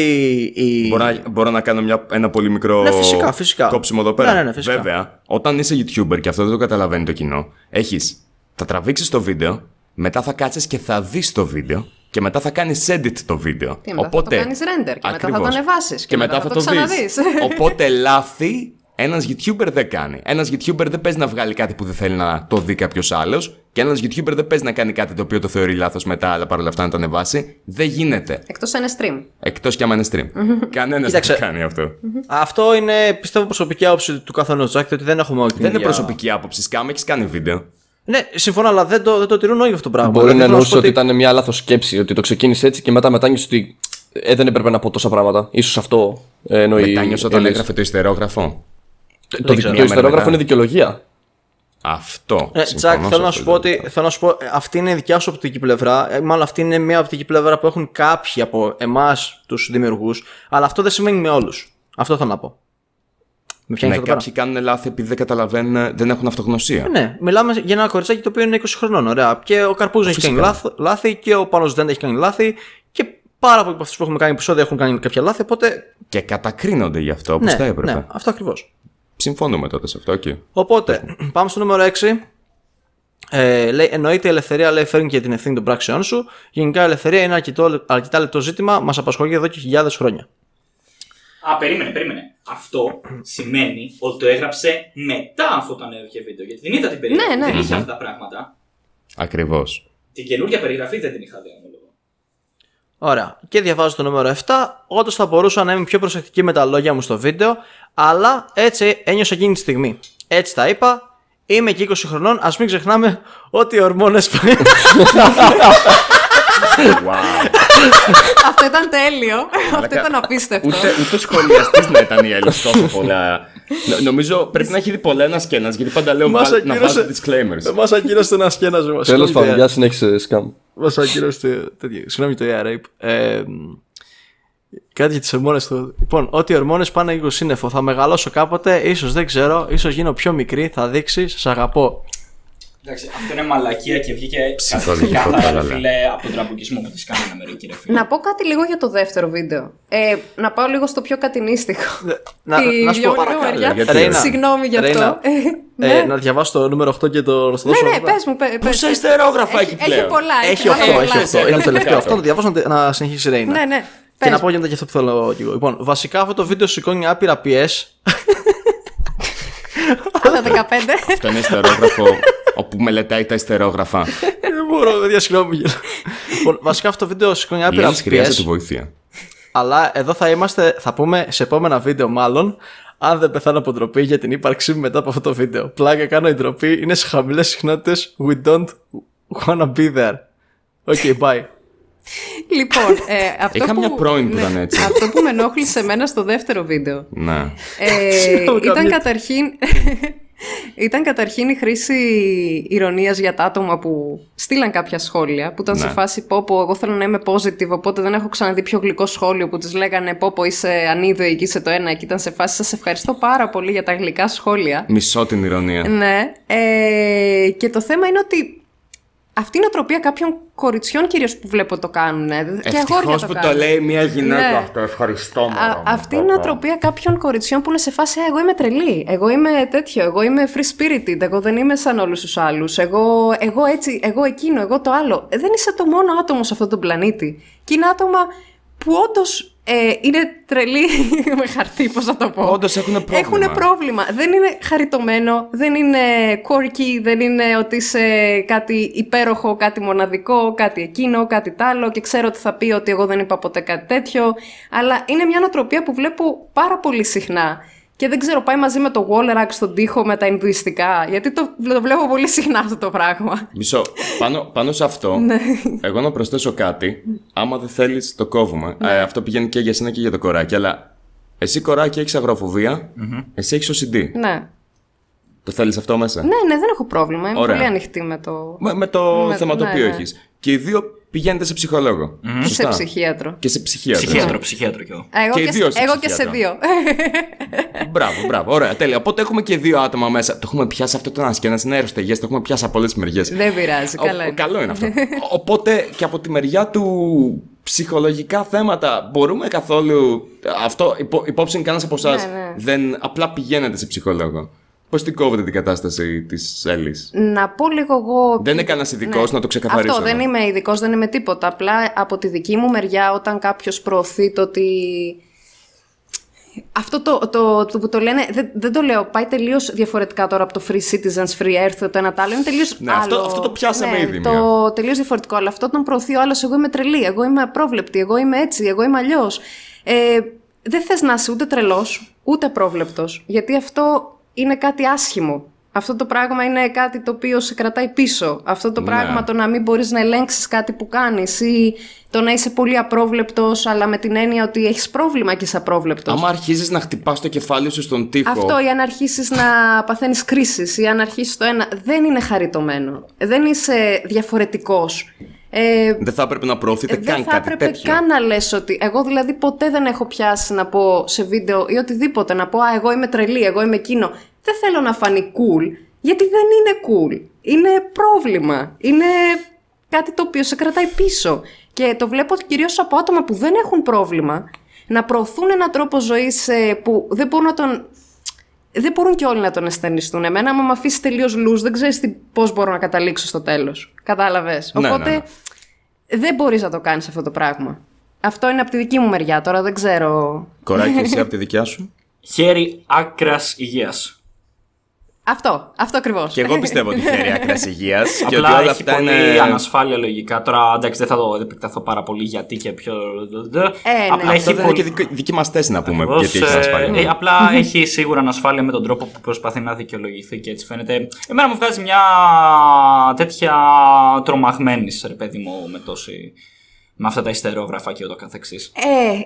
Speaker 2: Η...
Speaker 1: Μπορώ να, μπορώ να κάνω μια, ένα πολύ μικρό
Speaker 2: Ναι, φυσικά, φυσικά.
Speaker 1: κόψιμο εδώ πέρα.
Speaker 2: Ναι, ναι, ναι, φυσικά.
Speaker 1: Βέβαια, όταν είσαι YouTuber και αυτό δεν το καταλαβαίνει το κοινό, έχεις, θα τραβήξεις το βίντεο, μετά θα κάτσεις και θα δεις το βίντεο και μετά θα κάνεις edit το βίντεο.
Speaker 5: Και μετά θα το κάνεις render και μετά θα το ανεβάσεις
Speaker 1: Και, μετά θα το, δεις.
Speaker 5: ξαναδείς.
Speaker 1: Οπότε λάθη ένας YouTuber δεν κάνει. Ένας YouTuber δεν παίζει να βγάλει κάτι που δεν θέλει να το δει κάποιος άλλος. Και ένας YouTuber δεν παίζει να κάνει κάτι το οποίο το θεωρεί λάθος μετά, αλλά παρόλα αυτά να το ανεβάσει. Δεν γίνεται.
Speaker 5: Εκτός ένα stream.
Speaker 1: Εκτός κι άμα είναι stream. Κανένας δεν
Speaker 2: Κοίταξε.
Speaker 1: το κάνει αυτό.
Speaker 2: Αυτό είναι πιστεύω προσωπική άποψη του καθενός. Τζάκ, ότι δεν έχουμε όλη την
Speaker 1: Δεν είναι
Speaker 2: ίδια-
Speaker 1: προσωπική άποψη. Σκάμε, έχεις κάνει βίντεο.
Speaker 2: Ναι, συμφωνώ, αλλά δεν το, δεν το τηρούν όλοι αυτό το πράγμα.
Speaker 4: Μπορεί
Speaker 2: Δηλαδή,
Speaker 4: να
Speaker 2: θέλω
Speaker 4: εννοούσες
Speaker 2: σου
Speaker 4: ότι
Speaker 2: πω
Speaker 4: ήταν μια λάθος σκέψη, ότι το ξεκίνησε έτσι και μετά μετάνιωσες ότι ε, δεν έπρεπε να πω τόσα πράγματα. σω αυτό ε, εννοεί.
Speaker 1: Μετάνιωσε όταν
Speaker 4: η Alice.
Speaker 1: έγραφε το ιστερόγραφο.
Speaker 4: Το,
Speaker 2: Δεν
Speaker 4: το,
Speaker 2: ξέρω.
Speaker 4: το ιστερόγραφο
Speaker 1: μετά.
Speaker 4: είναι δικαιολογία.
Speaker 1: Αυτό.
Speaker 2: Ε,
Speaker 1: Συμφωνώ
Speaker 2: Τζακ,
Speaker 1: σε
Speaker 2: θέλω να
Speaker 1: αυτό
Speaker 2: σου
Speaker 1: το
Speaker 2: πω ότι
Speaker 1: δεύτερο.
Speaker 2: θέλω να σου πω, ε, αυτή είναι η δικιά σου οπτική πλευρά. Ε, Μάλλον αυτή είναι μια οπτική πλευρά που έχουν κάποιοι από εμάς τους δημιουργούς. Αλλά αυτό δεν σημαίνει με όλους. Αυτό θέλω να πω. Με πιάνει
Speaker 1: Ναι,
Speaker 2: αυτό το
Speaker 1: κάποιοι κάνουν λάθη επειδή δεν καταλαβαίνουν, δεν έχουν αυτογνωσία.
Speaker 2: Ναι, μιλάμε για ένα κοριτσάκι το οποίο είναι 20 χρονών. Ωραία. Και ο Καρπούζος έχει κάνει λάθ- λάθη και ο Πάνος δεν έχει κάνει λάθη. Και πάρα πολλοί από αυτούς που έχουμε κάνει επεισόδια έχουν κάνει κάποια λάθη. Οπότε.
Speaker 1: Και κατακρίνονται γι' αυτό όπως
Speaker 2: Ναι,
Speaker 1: θα έπρεπε.
Speaker 2: ναι, αυτό ακριβώς.
Speaker 1: Συμφωνούμε τότε σε αυτό, οκ.
Speaker 2: Οπότε, πάμε στο νούμερο 6. Ε, λέει, εννοείται η ελευθερία λέει φέρνει και την ευθύνη των πράξεών σου. Γενικά η ελευθερία είναι αρκετό, αρκετά λεπτό ζήτημα, μας απασχολεί εδώ και χιλιάδες χρόνια.
Speaker 3: Α, περίμενε, περίμενε. Αυτό σημαίνει ότι το έγραψε μετά αφού το ανέβηκε βίντεο. Γιατί δεν είδα την περιγραφή.
Speaker 5: Ναι, ναι.
Speaker 3: Δεν είχε αυτά τα πράγματα.
Speaker 1: Ακριβώς.
Speaker 3: Την καινούργια περιγραφή δεν την είχα δει ομολογώ.
Speaker 2: Ωραία. Και διαβάζω το νούμερο 7. Όντως θα μπορούσα να είμαι πιο προσεκτική με τα λόγια μου στο βίντεο, αλλά έτσι ένιωσα εκείνη τη στιγμή. Έτσι τα είπα. Είμαι και 20 χρονών. Α μην ξεχνάμε ότι οι ορμόνες.
Speaker 1: wow.
Speaker 5: Αυτό ήταν τέλειο. Αυτό ήταν απίστευτο.
Speaker 1: ούτε ούτε σχολιαστής να ήταν η Έλλης τόσο πολλά. Νο- νομίζω πρέπει να έχει δει πολλά ένα και ένα, γιατί πάντα λέω
Speaker 2: Μας
Speaker 1: βάλ- να
Speaker 2: ακύρωσε-
Speaker 1: βάζω disclaimers.
Speaker 2: Μας ακύρωσε ένα σκένα μας.
Speaker 4: Τέλος πάντων, για συνέχισε σκάμ.
Speaker 2: Μας ακύρωσε τέτοιο. Συγγνώμη το AR Rape. Ε, κάτι για τι ορμόνε του. Λοιπόν, ότι οι ορμόνε πάνε λίγο σύννεφο. Θα μεγαλώσω κάποτε, ίσω δεν ξέρω, ίσω γίνω πιο μικρή. Θα δείξει, σα αγαπώ.
Speaker 3: Εντάξει, αυτό είναι μαλακία και βγήκε
Speaker 1: Ψυχολογικό
Speaker 3: καθαρά, ρε
Speaker 1: τραλαλά.
Speaker 3: φίλε, από τον τραμπουκισμό που τη κάνει Αμερική, ρε φίλε.
Speaker 5: Να πω κάτι λίγο για το δεύτερο βίντεο. Ε, να πάω λίγο στο πιο κατηνίστικο.
Speaker 2: Να,
Speaker 5: Τη
Speaker 2: να σου πω
Speaker 5: Γιώργη
Speaker 2: παρακαλώ.
Speaker 5: Μαριά.
Speaker 1: γιατί,
Speaker 2: Ρέινα,
Speaker 5: Συγγνώμη γι'
Speaker 2: Ρέινα,
Speaker 5: αυτό. Ε,
Speaker 2: Ε,
Speaker 5: ναι.
Speaker 2: να διαβάσω το νούμερο 8 και το να στο δώσω.
Speaker 5: Ναι, ναι,
Speaker 2: εδώ.
Speaker 5: πες μου. πε- πες.
Speaker 1: Πόσα ιστερόγραφα έχει
Speaker 5: Έχει
Speaker 1: πλέον.
Speaker 5: πολλά.
Speaker 2: Έχει
Speaker 5: πάρα
Speaker 2: 8,
Speaker 5: πολλά.
Speaker 2: έχει 8. Είναι το τελευταίο. Αυτό να το διαβάσω να- να συνεχίσει η Ρέινα.
Speaker 5: Ναι, ναι.
Speaker 2: Και
Speaker 5: Πες
Speaker 2: να
Speaker 5: μου.
Speaker 2: πω για αυτό που θέλω και εγώ. Λοιπόν, βασικά αυτό το βίντεο σηκώνει άπειρα πιές.
Speaker 5: Άλλα 15.
Speaker 1: Αυτό είναι ιστερόγραφο όπου μελετάει τα ιστερόγραφα.
Speaker 2: Δεν μπορώ, παιδιά, συγγνώμη. Λοιπόν, βασικά αυτό το βίντεο σηκώνει
Speaker 1: Η
Speaker 2: άπειρα
Speaker 1: Έλλη χρειάζεται
Speaker 2: πιές.
Speaker 1: βοήθεια.
Speaker 2: Αλλά εδώ θα είμαστε, θα πούμε σε επόμενα βίντεο μάλλον, αν δεν πεθάνω από ντροπή για την ύπαρξή μου μετά από αυτό το βίντεο. Πλάκα κάνω η ντροπή, είναι σε χαμηλές συχνότητες, we don't wanna be there. Okay, bye.
Speaker 5: Λοιπόν, ε, αυτό
Speaker 1: Είχα
Speaker 5: που,
Speaker 1: μια πρώην που ήταν έτσι.
Speaker 5: Αυτό που με ενόχλησε εμένα στο δεύτερο βίντεο
Speaker 1: Ναι.
Speaker 5: ε,
Speaker 2: Συγγνώμη,
Speaker 5: ήταν,
Speaker 2: καμία.
Speaker 5: καταρχήν, ήταν καταρχήν η χρήση ηρωνίας για τα άτομα που στείλαν κάποια σχόλια που ήταν σε
Speaker 1: Ναι.
Speaker 5: φάση πω πω εγώ θέλω να είμαι positive οπότε δεν έχω ξαναδεί πιο γλυκό σχόλιο που τις λέγανε πω πω είσαι ανίδωη και είσαι το ένα και ήταν σε φάση σας ευχαριστώ πάρα πολύ για τα γλυκά σχόλια
Speaker 1: Μισώ την ηρωνία.
Speaker 5: ναι. Ε, και το θέμα είναι ότι αυτή είναι η οτροπία κάποιων κοριτσιών κυρίως που βλέπω το κάνουν. ε, Και αγόρια
Speaker 1: Ευτυχώς
Speaker 5: το
Speaker 1: που
Speaker 5: κάνουν.
Speaker 1: το λέει μια γυναίκα
Speaker 5: Ναι.
Speaker 1: αυτό. Ευχαριστώ, μωρό
Speaker 5: Α,
Speaker 1: μου.
Speaker 5: αυτή
Speaker 1: Πω,
Speaker 5: είναι η
Speaker 1: πω.
Speaker 5: οτροπία κάποιων κοριτσιών που είναι σε φάση «Α, Εγώ είμαι τρελή. Εγώ είμαι τέτοιο. Εγώ είμαι free spirited. Εγώ δεν είμαι σαν όλους τους άλλους. Εγώ, εγώ έτσι. Εγώ εκείνο. Εγώ το άλλο. Ε, Δεν είσαι το μόνο άτομο σε αυτόν τον πλανήτη. Και είναι άτομα που όντως ε, είναι τρελοί με χαρτί, πώς να το πω.
Speaker 1: Όντως έχουνε πρόβλημα.
Speaker 5: Έχουνε πρόβλημα. Δεν είναι χαριτωμένο, δεν είναι quirky, δεν είναι ότι είσαι κάτι υπέροχο, κάτι μοναδικό, κάτι εκείνο, κάτι τ' άλλο και ξέρω ότι θα πει ότι εγώ δεν είπα ποτέ κάτι τέτοιο. Αλλά είναι μια νοοτροπία που βλέπω πάρα πολύ συχνά. Και δεν ξέρω, πάει μαζί με το Wallerack στον τοίχο με τα Ινδουιστικά. Γιατί το, το βλέπω πολύ συχνά αυτό το πράγμα.
Speaker 1: Μισό. Πάνω, πάνω σε αυτό,
Speaker 5: Ναι.
Speaker 1: εγώ να προσθέσω κάτι. Άμα δεν θέλεις, το κόβουμε.
Speaker 5: Ναι.
Speaker 1: Ε, αυτό πηγαίνει και για σένα και για το κοράκι. Αλλά εσύ κοράκι έχεις αγροφοβία, εσύ έχεις OCD.
Speaker 5: Ναι.
Speaker 1: Το θέλεις αυτό μέσα;
Speaker 5: Ναι, ναι, δεν έχω πρόβλημα. Είμαι
Speaker 1: Ωραία.
Speaker 5: πολύ ανοιχτή με το.
Speaker 1: Με, με το
Speaker 5: Με-
Speaker 1: θέμα το
Speaker 5: ναι,
Speaker 1: οποίο
Speaker 5: ναι.
Speaker 1: έχεις. Και οι δύο πηγαίνετε σε ψυχολόγο.
Speaker 5: Σε
Speaker 1: Σωστά.
Speaker 5: ψυχίατρο.
Speaker 1: Και σε ψυχίατρο.
Speaker 3: Ψυχίατρο, ψυχίατρο κι εγώ.
Speaker 5: Εγώ
Speaker 1: Και
Speaker 5: και,
Speaker 1: οι δύο
Speaker 5: σε-
Speaker 1: σε
Speaker 5: εγώ και σε
Speaker 1: ψυχίατρο.
Speaker 5: δύο.
Speaker 1: Μπράβο, μπράβο. Ωραία, τέλεια. Οπότε έχουμε και δύο άτομα μέσα. Το έχουμε πιάσει αυτό το ένα και ένα είναι αεροστεγές. Το έχουμε πιάσει από όλες τις μεριές.
Speaker 5: Δεν πειράζει, καλά είναι.
Speaker 1: Καλό είναι αυτό. Οπότε και από τη μεριά του ψυχολογικά θέματα μπορούμε καθόλου. Αυτό υπό, υπόψη κανένας από εσάς
Speaker 5: Ναι, ναι.
Speaker 1: δεν απλά πηγαίνετε σε ψυχολόγο. Πώς την κόβετε την κατάσταση της Έλλης;
Speaker 5: Να πω λίγο εγώ.
Speaker 1: Δεν είναι κανένας ειδικός να το ξεκαθαρίσω.
Speaker 5: Αυτό δεν
Speaker 1: εδώ.
Speaker 5: είμαι ειδικός, δεν είμαι τίποτα. Απλά από τη δική μου μεριά, όταν κάποιος προωθεί το ότι. Αυτό το, το, το που το λένε, δεν, δεν το λέω, πάει τελείως διαφορετικά τώρα από το Free Citizens, Free Earth, το ένα το άλλο. Είναι τελείως
Speaker 1: Ναι,
Speaker 5: άλλο.
Speaker 1: αυτό- αυτό το πιάσαμε
Speaker 5: ναι,
Speaker 1: ήδη
Speaker 5: Το
Speaker 1: μία.
Speaker 5: τελείως διαφορετικό. Αλλά αυτό όταν προωθεί ο άλλος, εγώ είμαι τρελή, εγώ είμαι απρόβλεπτη, εγώ είμαι έτσι, εγώ είμαι αλλιώς. Ε, δεν θες να είσαι ούτε τρελός, ούτε απρόβλεπτος. Γιατί αυτό είναι κάτι άσχημο. Αυτό το πράγμα είναι κάτι το οποίο σε κρατάει πίσω. Αυτό το
Speaker 1: Ναι.
Speaker 5: πράγμα το να μην μπορείς να ελέγξεις κάτι που κάνεις ή το να είσαι πολύ απρόβλεπτος αλλά με την έννοια ότι έχεις πρόβλημα και είσαι απρόβλεπτος.
Speaker 1: Άμα αρχίζεις να χτυπάς το κεφάλι σου στον τοίχο.
Speaker 5: Αυτό ή αν αρχίσεις να παθαίνεις κρίσεις ή αν αρχίσεις το ένα δεν είναι χαριτωμένο. Δεν είσαι διαφορετικός. Ε,
Speaker 1: Δεν θα έπρεπε να προωθείτε
Speaker 5: δεν
Speaker 1: καν
Speaker 5: θα
Speaker 1: κάτι
Speaker 5: έπρεπε
Speaker 1: τέτοιο.
Speaker 5: καν να λες ότι εγώ δηλαδή ποτέ δεν έχω πιάσει να πω σε βίντεο ή οτιδήποτε να πω «Α, εγώ είμαι τρελή, εγώ είμαι εκείνο». Δεν θέλω να φανεί cool, γιατί δεν είναι cool. Είναι πρόβλημα. Είναι κάτι το οποίο σε κρατάει πίσω. Και το βλέπω κυρίως από άτομα που δεν έχουν πρόβλημα να προωθούν έναν τρόπο ζωής ε, που δεν μπορούν να τον δεν μπορούν και όλοι να τον αισθενιστούν. Εμένα, άμα με αφήσει τελείως λου, δεν ξέρεις πώς μπορώ να καταλήξω στο τέλος. Κατάλαβες.
Speaker 1: Ναι,
Speaker 5: Οπότε
Speaker 1: ναι, ναι.
Speaker 5: δεν μπορείς να το κάνεις αυτό το πράγμα. Αυτό είναι από τη δική μου μεριά. Τώρα δεν ξέρω.
Speaker 1: Κοράκι, εσύ από τη δικιά σου;
Speaker 3: Χέρι άκρας υγείας.
Speaker 5: Αυτό. Αυτό ακριβώς.
Speaker 1: Και εγώ πιστεύω ότι χέρι άκρας υγείας και ότι
Speaker 3: Απλά
Speaker 1: όλα
Speaker 3: έχει
Speaker 1: αυτά
Speaker 3: πολύ
Speaker 1: είναι.
Speaker 3: ανασφάλεια λογικά. Τώρα εντάξει, δεν θα το επεκταθώ πάρα πολύ γιατί και ποιο.
Speaker 5: ναι.
Speaker 3: Απλά
Speaker 1: Αυτό
Speaker 3: έχει
Speaker 1: δεν είναι
Speaker 3: πολύ-
Speaker 1: και δική, δική μας θέση να πούμε
Speaker 3: Ακριβώς,
Speaker 1: γιατί έχει
Speaker 3: ε,
Speaker 1: ασφάλεια.
Speaker 3: ε, απλά έχει σίγουρα ανασφάλεια με τον τρόπο που προσπαθεί να δικαιολογηθεί και έτσι φαίνεται. Εμένα μου βγάζει μια τέτοια τρομαγμένης, ρε παιδί μου, με τόση. Με αυτά τα ιστερόγραφα και ούτω καθεξής.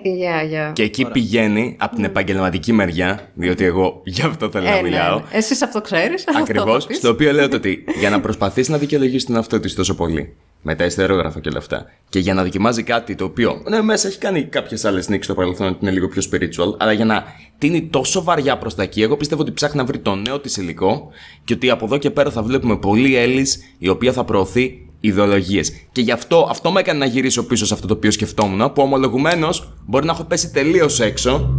Speaker 5: Ε, γεια, γεια.
Speaker 1: Και εκεί πηγαίνει από την επαγγελματική μεριά, διότι εγώ γι' αυτό θέλω να
Speaker 5: Ε, ναι,
Speaker 1: μιλάω.
Speaker 5: ναι. Εσύ αυτό ξέρεις.
Speaker 1: Ακριβώς. Στο οποίο λέω το ότι για να προσπαθήσει να δικαιολογήσει τον εαυτό τη τόσο πολύ, με τα ιστερόγραφα και όλα αυτά, και για να δοκιμάζει κάτι το οποίο, ναι, μέσα έχει κάνει κάποιες άλλες νίκες στο παρελθόν, ότι είναι λίγο πιο spiritual, αλλά για να τίνει τόσο βαριά προς τα εκεί, εγώ πιστεύω ότι ψάχνει να βρει το νέο της υλικό και ότι από εδώ και πέρα θα βλέπουμε πολλή Έλλης η οποία θα προωθεί ιδεολογίες. Και γι' αυτό αυτό με έκανε να γυρίσω πίσω σε αυτό το οποίο σκεφτόμουν, που ομολογουμένως μπορεί να έχω πέσει τελείως έξω,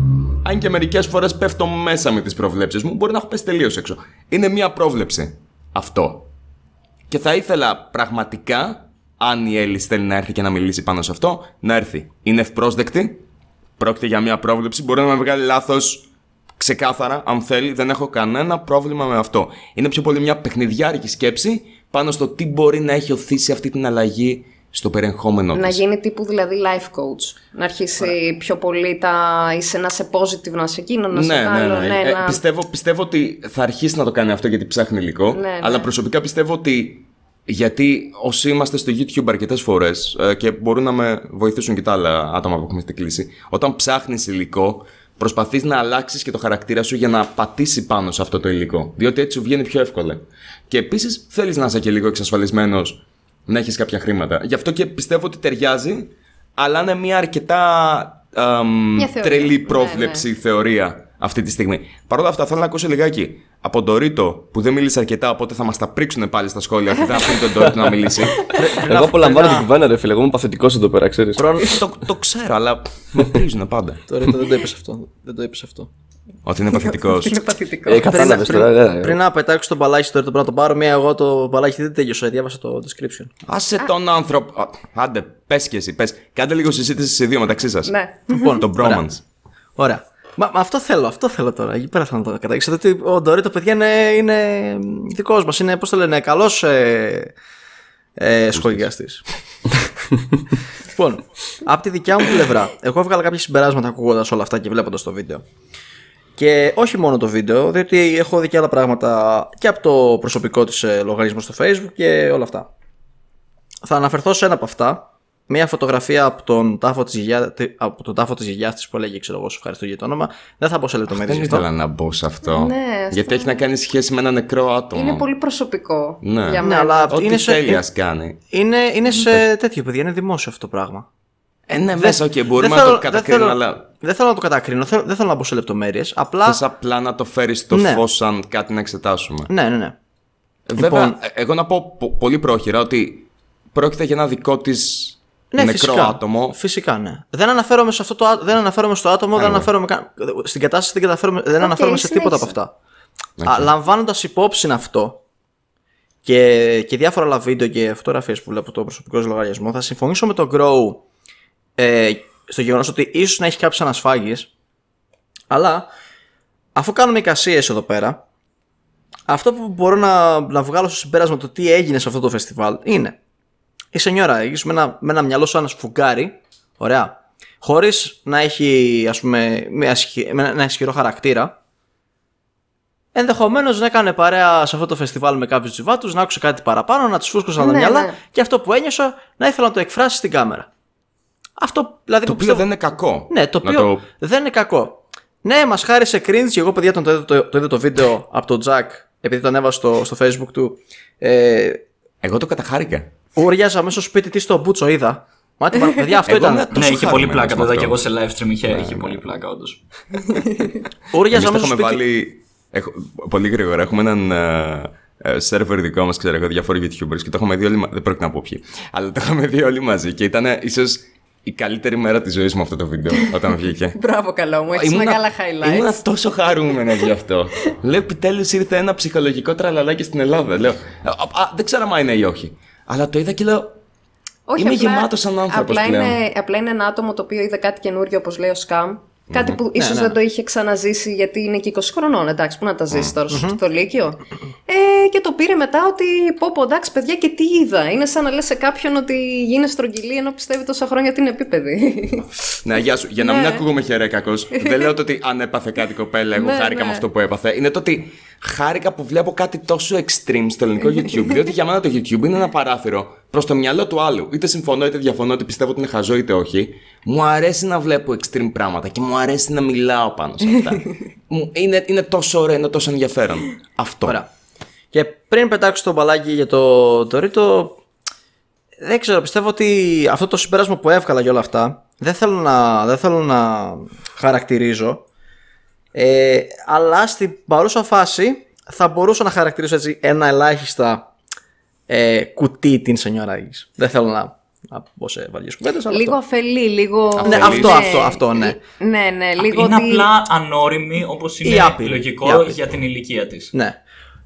Speaker 1: αν και μερικές φορές πέφτω μέσα με τις προβλέψεις μου, μπορεί να έχω πέσει τελείως έξω. Είναι μία πρόβλεψη. Αυτό. Και θα ήθελα πραγματικά, αν η Έλλης θέλει να έρθει και να μιλήσει πάνω σε αυτό, να έρθει. Είναι ευπρόσδεκτη. Πρόκειται για μία πρόβλεψη. Μπορεί να με βγάλει λάθος ξεκάθαρα, αν θέλει. Δεν έχω κανένα πρόβλημα με αυτό. Είναι πιο πολύ μια παιχνιδιάρικη σκέψη πάνω στο τι μπορεί να έχει οθήσει αυτή την αλλαγή στο περιεχόμενο
Speaker 5: Να
Speaker 1: της.
Speaker 5: γίνει τύπου δηλαδή life coach. Να αρχίσει πιο πολύ τα. είσαι να σε positive, να σε εκείνο, να σε
Speaker 1: ναι, ναι,
Speaker 5: άλλο.
Speaker 1: ναι.
Speaker 5: ναι,
Speaker 1: Ε,
Speaker 5: να-
Speaker 1: πιστεύω, πιστεύω ότι θα αρχίσει να το κάνει αυτό γιατί ψάχνει υλικό.
Speaker 5: Ναι, ναι.
Speaker 1: Αλλά προσωπικά πιστεύω ότι γιατί όσοι είμαστε στο YouTube αρκετές φορές και μπορούν να με βοηθήσουν και τα άλλα άτομα που έχουμε στην κλίση, όταν ψάχνεις υλικό, προσπαθείς να αλλάξεις και το χαρακτήρα σου για να πατήσει πάνω σε αυτό το υλικό. Διότι έτσι σου βγαίνει πιο εύκολα. Και επίσης θέλεις να είσαι και λίγο εξασφαλισμένος να έχεις κάποια χρήματα. Γι' αυτό και πιστεύω ότι ταιριάζει, αλλά είναι μια αρκετά αμ,
Speaker 5: Μια θεωρία.
Speaker 1: τρελή
Speaker 5: Ναι,
Speaker 1: πρόβλεψη θεωρία αυτή τη στιγμή. Παρ' όλα αυτά, θέλω να ακούσω λιγάκι από τον Ντορίτο που δεν μίλησε αρκετά, οπότε θα μας τα πρίξουν πάλι στα σχόλια και δεν αφήνει τον Ντορίτο να μιλήσει.
Speaker 4: Εγώ απολαμβάνω την κουβέντα, ρε φίλε. Εγώ είμαι παθητικός εδώ πέρα, ξέρεις.
Speaker 1: το, το ξέρω, αλλά με πρίζουν πάντα.
Speaker 2: Τώρα δεν το είπες αυτό. Δεν το είπες αυτό.
Speaker 1: Ότι είναι παθητικός.
Speaker 5: Είναι παθητικός.
Speaker 4: Ε, κατάλαβες
Speaker 2: πριν,
Speaker 4: τώρα. ε, ε.
Speaker 2: πριν να πετάξω τον μπαλάκι τώρα, το πρέπει να το πάρω. Μία εγώ το μπαλάκι δεν τέλειωσα. Διάβασα το description.
Speaker 1: Άσε τον άνθρωπο. Α, Άντε, πες και εσύ, πες. Κάντε λίγο συζήτηση σε δύο μεταξύ σας.
Speaker 5: Ναι.
Speaker 2: Λοιπόν,
Speaker 1: Το
Speaker 2: ωραία.
Speaker 1: bromance.
Speaker 2: Ωραία. Μα, μα αυτό θέλω, αυτό θέλω τώρα. Εκεί πέρα θέλω να το καταγγείλω. ότι ο Ντορίτο, παιδιά, είναι, είναι δικός μας. Είναι, πώς το λένε, καλός ε, ε, σχολιαστής. λοιπόν, από τη δικιά μου πλευρά, εγώ έβγαλα κάποια συμπεράσματα ακούγοντας όλα αυτά και βλέποντας το βίντεο. Και όχι μόνο το βίντεο, διότι έχω δει και άλλα πράγματα και από το προσωπικό της ε, λογαριασμό στο facebook και όλα αυτά. Θα αναφερθώ σε ένα από αυτά. Μια φωτογραφία από τον τάφο της γιαγιά, τε- από τον τάφο της γιαγιάς της που έλεγε ξέρω εγώ σε ευχαριστώ για το όνομα. Δεν θα μπω σε λεπτομέρειες
Speaker 1: Δεν
Speaker 2: γι' αυτό.
Speaker 1: ήθελα να μπω σε αυτό.
Speaker 5: Ναι, αυτό-
Speaker 1: γιατί έχει να κάνει σχέση με ένα νεκρό άτομο.
Speaker 5: Είναι πολύ προσωπικό
Speaker 1: Ναι.
Speaker 5: για
Speaker 1: Ναι,
Speaker 5: μένα.
Speaker 2: αλλά
Speaker 1: Ό,τι
Speaker 2: είναι σε-
Speaker 1: θέλει ας κάνει.
Speaker 2: Είναι, είναι σε τέτοιο παιδιά, είναι δημόσιο αυτό το πράγμα.
Speaker 1: Ε, ναι, μέσα, οκ, μπορούμε
Speaker 2: δεν
Speaker 1: να
Speaker 2: θέλω-
Speaker 1: το κατακρίνουμε,
Speaker 2: δεν θέλω,
Speaker 1: αλλά
Speaker 2: Δεν θέλω να το κατακρίνω, θέλω- δεν θέλω να μπω σε λεπτομέρειες. Απλά.
Speaker 1: θες απλά να το φέρεις στο
Speaker 2: Ναι.
Speaker 1: φως σαν κάτι να εξετάσουμε.
Speaker 2: Ναι, ναι, ναι.
Speaker 1: Βέβαια,
Speaker 2: Λοιπόν-
Speaker 1: ε, εγώ να πω πο- πολύ πρόχειρα ότι πρόκειται για ένα δικό της
Speaker 2: Ναι,
Speaker 1: νεκρό
Speaker 2: φυσικά.
Speaker 1: άτομο.
Speaker 2: Φυσικά, ναι. Δεν αναφέρομαι, σε αυτό το, ά- δεν αναφέρομαι στο άτομο, δεν αναφέρομαι καν- στην κατάσταση, δεν, καταφέρομαι- δεν αναφέρομαι σε τίποτα από
Speaker 5: συνέχισε.
Speaker 2: αυτά. Okay. Λαμβάνοντας υπόψη αυτό και, και διάφορα άλλα βίντεο και φωτογραφίες που βλέπω το προσωπικό σου λογαριασμό, θα συμφωνήσω με τον Grow ε, στο γεγονός ότι ίσως να έχει κάποιε ανασφάλειε, αλλά αφού κάνουμε εικασίες εδώ πέρα, αυτό που μπορώ να, να βγάλω στο συμπέρασμα το τι έγινε σε αυτό το φεστιβάλ είναι η Σενιόρα Αίγης με ένα, με ένα μυαλό σαν ένα σφουγγάρι, ωραία, χωρίς να έχει ας πούμε μια, ισχυ- με ένα ισχυρό χαρακτήρα, ενδεχομένως να έκανε παρέα σε αυτό το φεστιβάλ με κάποιους τζιβάτους, να άκουσε κάτι παραπάνω, να τους φούσκωσαν τα
Speaker 5: Ναι,
Speaker 2: μυαλά
Speaker 5: ναι.
Speaker 2: και αυτό που ένιωσα να ήθελα να το εκφράσει στην κάμερα. Αυτό δηλαδή
Speaker 1: Το
Speaker 2: που
Speaker 1: οποίο
Speaker 2: πιστεύω-
Speaker 1: δεν είναι κακό.
Speaker 2: ναι, το
Speaker 1: Να
Speaker 2: οποίο δεν είναι κακό. Ναι, μας χάρισε cringe και εγώ, παιδιά, τον το, είδα το, το, είδα το βίντεο από τον Τζακ, επειδή το ανέβασε στο, στο facebook του. Ε,
Speaker 1: Εγώ το καταχάρηκα.
Speaker 2: Ούριαζα μέσα στο σπίτι της στο μπούτσο, είδα. Μάτι, μα, παιδιά, αυτό
Speaker 1: Εγώ
Speaker 2: ήταν.
Speaker 1: ήμουν
Speaker 3: Ναι,
Speaker 1: τόσο
Speaker 3: είχε πολύ
Speaker 1: χαρούμενος
Speaker 3: πλάκα.
Speaker 1: με
Speaker 3: Το είδα
Speaker 1: αυτό.
Speaker 3: και εγώ σε live stream. Είχε, είχε πολύ πλάκα, όντως.
Speaker 2: Ούριαζα
Speaker 1: Εμείς
Speaker 2: μέσα
Speaker 1: το
Speaker 2: στο
Speaker 1: έχουμε
Speaker 2: σπίτι.
Speaker 1: βάλει. Έχω... Πολύ γρήγορα. Έχουμε έναν ε, ε, σερβερ δικό μας, ξέρω εγώ, διάφοροι YouTubers και το έχουμε δει όλοι. μα- Δεν πρόκειται να πω ποιοι. Αλλά το έχουμε δει όλοι μαζί και ήταν ίσως η καλύτερη μέρα της ζωής μου αυτό το βίντεο όταν βγήκε.
Speaker 5: Μπράβο, καλό μου. Έχεις
Speaker 1: Ήμουνα-
Speaker 5: μεγάλα highlights.
Speaker 1: Ήμουνα τόσο χαρούμενος γι' αυτό. Λέω επιτέλους ήρθε ένα ψυχολογικό τραλαλάκι στην Ελλάδα. Λέω, α, α, δεν ξέρω αν είναι ή όχι. Αλλά το είδα και λέω.
Speaker 5: Όχι,
Speaker 1: Είμαι
Speaker 5: απλά-
Speaker 1: γεμάτος σαν άνθρωπος
Speaker 5: απλά
Speaker 1: πλέον.
Speaker 5: Είναι, απλά είναι ένα άτομο το οποίο είδε κάτι καινούριο, όπως λέει ο Σκάμ. Κάτι που ίσως
Speaker 2: ναι.
Speaker 5: δεν το είχε ξαναζήσει γιατί είναι και 20 χρονών. Εντάξει, πού να τα ζήσει τώρα στο Λύκειο. Ε, και το πήρε μετά ότι πω πω εντάξει παιδιά και τι είδα. Είναι σαν να λες σε κάποιον ότι γίνες στρογγυλή ενώ πιστεύει τόσα χρόνια ότι είναι επίπεδη.
Speaker 1: Ναι, γεια σου. Για να μην ακούγομαι χερέκακος, δεν λέω το ότι αν έπαθε κάτι κοπέλα, εγώ
Speaker 5: Ναι,
Speaker 1: χάρηκα
Speaker 5: ναι.
Speaker 1: με αυτό που έπαθε. Είναι το ότι χάρηκα που βλέπω κάτι τόσο extreme στο ελληνικό YouTube. διότι για μένα το YouTube είναι ένα παράθυρο προς το μυαλό του άλλου. Είτε συμφωνώ είτε διαφωνώ, είτε πιστεύω ότι είναι χαζό είτε όχι. Μου αρέσει να βλέπω extreme πράγματα και μου αρέσει να μιλάω πάνω σε αυτά. Μου- είναι, είναι τόσο ωραίο, είναι τόσο ενδιαφέρον. Αυτό.
Speaker 2: Ωραία. Και πριν πετάξω το μπαλάκι για το, το ρίτο, δεν ξέρω, πιστεύω ότι αυτό το συμπέρασμα που έβγαλα για όλα αυτά, δεν θέλω να, δεν θέλω να χαρακτηρίζω, ε, αλλά στην παρούσα φάση θα μπορούσα να χαρακτηρίσω έτσι ένα ελάχιστα ε, κουτί την Σενιόρα Ιγης. Δεν θέλω να, να πω σε βαριές κουβέντες, αλλά
Speaker 5: λίγο
Speaker 2: αυτό.
Speaker 5: αφελή, λίγο.
Speaker 2: Ναι, αυτό, αυτό, αυτό, ναι.
Speaker 5: Ναι, ναι, λίγο.
Speaker 3: Είναι
Speaker 5: ότι...
Speaker 3: απλά ανώριμη όπως
Speaker 2: Ή
Speaker 3: είναι
Speaker 2: άπειρη. Ή
Speaker 3: λογικό
Speaker 2: άπειρη.
Speaker 3: για την ηλικία της.
Speaker 2: Ναι.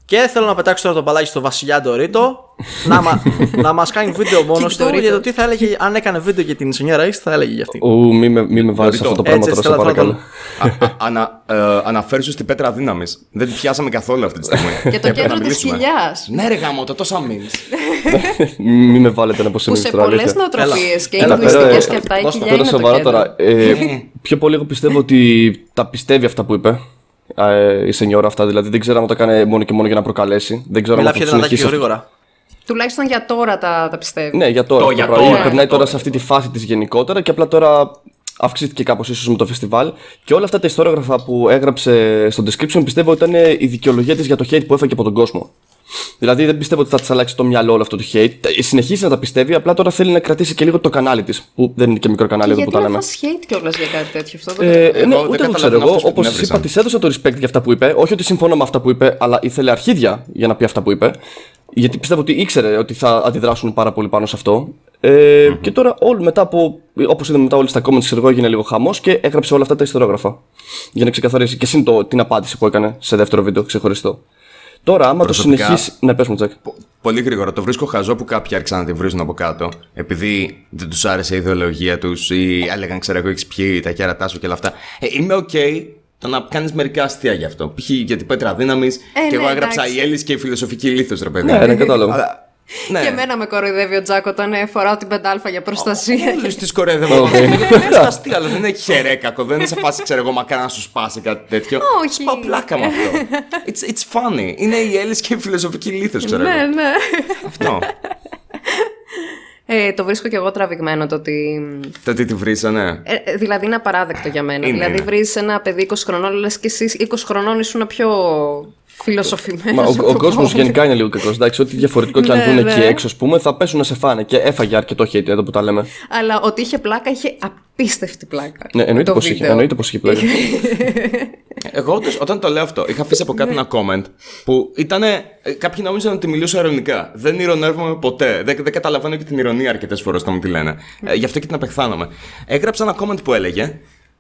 Speaker 2: Και θέλω να πετάξω τώρα το μπαλάκι στο Βασιλιά Ντορίτο να, μα, να μας κάνει βίντεο μόνος του
Speaker 5: Ντορίτο.
Speaker 2: για το τι θα έλεγε αν έκανε βίντεο για την Σενιόρα Ix θα έλεγε για αυτή.
Speaker 4: Ου, μη με, μη με βάζεις σε αυτό το πράγμα
Speaker 2: Έτσι,
Speaker 4: τώρα,
Speaker 2: έτσι,
Speaker 4: σε
Speaker 2: θέλω- θέλω-
Speaker 4: παρακαλώ.
Speaker 1: ανα, ε, αναφέρει στην πέτρα δύναμης. Δεν τη πιάσαμε καθόλου αυτή τη στιγμή.
Speaker 5: Και το
Speaker 1: Έπρεπε
Speaker 5: κέντρο
Speaker 1: να
Speaker 5: της
Speaker 1: μιλήσουμε.
Speaker 5: κοιλιά.
Speaker 1: Ναι, ρε γάμο, το τόσα memes.
Speaker 4: Μην με βάλετε να πω
Speaker 5: Που σε πολλές νοοτροπίε και
Speaker 4: Έλα,
Speaker 5: λογιστικέ
Speaker 4: πέρα,
Speaker 5: και αυτά, η
Speaker 2: δώσ' το,
Speaker 5: κοιλιά
Speaker 4: Τώρα
Speaker 5: είναι το
Speaker 4: σοβαρά
Speaker 5: κέντρο.
Speaker 4: τώρα. Ε, πιο πολύ εγώ πιστεύω ότι τα πιστεύει αυτά που είπε. Ε, η σενιόρα αυτά, δηλαδή δεν ξέρω αν το έκανε μόνο και μόνο για να προκαλέσει. Δεν ξέρω
Speaker 2: Μιλά
Speaker 4: αν θα
Speaker 2: πιο
Speaker 4: το
Speaker 2: δυνατά και
Speaker 4: συνεχίσει.
Speaker 2: γρήγορα.
Speaker 5: Τουλάχιστον για τώρα τα, τα πιστεύει.
Speaker 4: Ναι, για τώρα.
Speaker 3: Το
Speaker 4: αυτό
Speaker 3: για
Speaker 4: το πράγμα.
Speaker 3: τώρα,
Speaker 4: Περνάει
Speaker 3: για
Speaker 4: τώρα
Speaker 3: τώρα.
Speaker 4: σε αυτή τη φάση της γενικότερα και απλά τώρα αυξήθηκε κάπως ίσως με το φεστιβάλ. Και όλα αυτά τα ιστορόγραφα που έγραψε στο description πιστεύω ότι ήταν η δικαιολογία της για το hate που έφαγε από τον κόσμο. Δηλαδή δεν πιστεύω ότι θα της αλλάξει το μυαλό όλο αυτό το hate. Ε, Συνεχίζει να τα πιστεύει, απλά τώρα θέλει να κρατήσει και λίγο το κανάλι της. Που δεν είναι και μικρό κανάλι
Speaker 5: Και
Speaker 4: εδώ που
Speaker 5: γιατί
Speaker 4: τα
Speaker 5: να
Speaker 4: λέμε.
Speaker 5: φας hate κιόλας για κάτι τέτοιο. Αυτό δεν
Speaker 4: Ε,
Speaker 5: καταλαβαίνω.
Speaker 4: ναι,
Speaker 1: Εγώ δεν
Speaker 4: ούτε εγώ ξέρω
Speaker 1: καταλαβαίνω
Speaker 4: εγώ.
Speaker 1: αυτούς που
Speaker 4: Όπως
Speaker 1: την
Speaker 4: είπα,
Speaker 1: έβρισαν.
Speaker 4: της έδωσα το respect για αυτά που είπε. Όχι ότι συμφωνώ με αυτά που είπε, αλλά ήθελε αρχίδια για να πει αυτά που είπε. Γιατί πιστεύω ότι ήξερε ότι θα αντιδράσουν πάρα πολύ πάνω σε αυτό. Ε, Και τώρα, όλοι μετά από. Όπως είδαμε μετά, όλοι στα comments, ξέρω εγώ, έγινε λίγο χαμός και έγραψε όλα αυτά τα ιστορόγραφα. Για να ξεκαθαρίσει. Και συν το, την απάντηση που έκανε σε δεύτερο βίντεο ξεχωριστό. Τώρα, άμα
Speaker 1: Προσωπικά-
Speaker 4: το συνεχίσει. Ναι, πες μου, Τζακ.
Speaker 1: Πο- Πολύ γρήγορα. Το βρίσκω χαζό που κάποιοι άρχισαν να τη βρίζουν από κάτω. Επειδή δεν τους άρεσε η ιδεολογία τους ή έλεγαν, ξέρω εγώ, έχεις πιει τα κέρατά σου και όλα αυτά. Ε, είμαι οκ το να κάνεις μερικά αστεία γι' αυτό. Π.χ. για την πέτρα δύναμη και
Speaker 5: ναι,
Speaker 1: εγώ έγραψα
Speaker 5: εντάξει.
Speaker 1: η Elis και η φιλοσοφική λίθος, ρε παιδί.
Speaker 4: Ναι, ναι, κατάλαβα.
Speaker 1: Αλλά- ναι.
Speaker 5: Και εμένα με κοροϊδεύει ο Τζάκ όταν ε, φοράω την πεντάλφα για προστασία.
Speaker 1: Όλου τις κοροϊδεύω. Είναι αστεία, αλλά δεν έχει χαιρέκακο. Δεν είναι σε φάση, ξέρω εγώ, μακριά να σου σπάσει κάτι τέτοιο.
Speaker 5: Όχι.
Speaker 1: Σπάω πλάκα με αυτό. It's, it's funny. Είναι η Elis και η φιλοσοφική λίθος, ξέρω
Speaker 5: ναι,
Speaker 1: εγώ.
Speaker 5: ναι.
Speaker 1: Αυτό.
Speaker 5: Ε, το βρίσκω κι εγώ τραβηγμένο το ότι.
Speaker 1: Το ότι τη βρίσανε.
Speaker 5: Ε, ε, δηλαδή είναι απαράδεκτο για μένα.
Speaker 1: Είναι,
Speaker 5: δηλαδή
Speaker 1: είναι.
Speaker 5: βρεις ένα παιδί 20 χρονών, λες και εσύ 20 χρονών ήσουν πιο φιλοσοφημένος.
Speaker 4: Μα ο, ο κόσμος γενικά είναι λίγο κακός. Εντάξει, ό,τι διαφορετικό και αν
Speaker 5: Ναι,
Speaker 4: δουν
Speaker 5: ναι.
Speaker 4: εκεί έξω, ας πούμε, θα πέσουν να σε φάνε. Και έφαγε αρκετό hate εδώ που τα λέμε.
Speaker 5: Αλλά ότι είχε πλάκα, είχε απίστευτη πλάκα.
Speaker 4: Ναι, εννοείται
Speaker 5: το
Speaker 4: πως είχε.
Speaker 5: βίντεο.
Speaker 4: Εννοείται πως είχε πλάκα.
Speaker 1: Εγώ όντως, όταν το λέω αυτό, είχα αφήσει από κάτω ένα comment που ήταν. Κάποιοι νόμιζαν ότι μιλούσα ειρωνικά. Δεν ηρωνεύομαι ποτέ. Δεν, δεν καταλαβαίνω και την ηρωνία αρκετές φορές όταν μου τη λένε. Ε, γι' αυτό και την απεχθάνομαι. Έγραψα ένα comment που έλεγε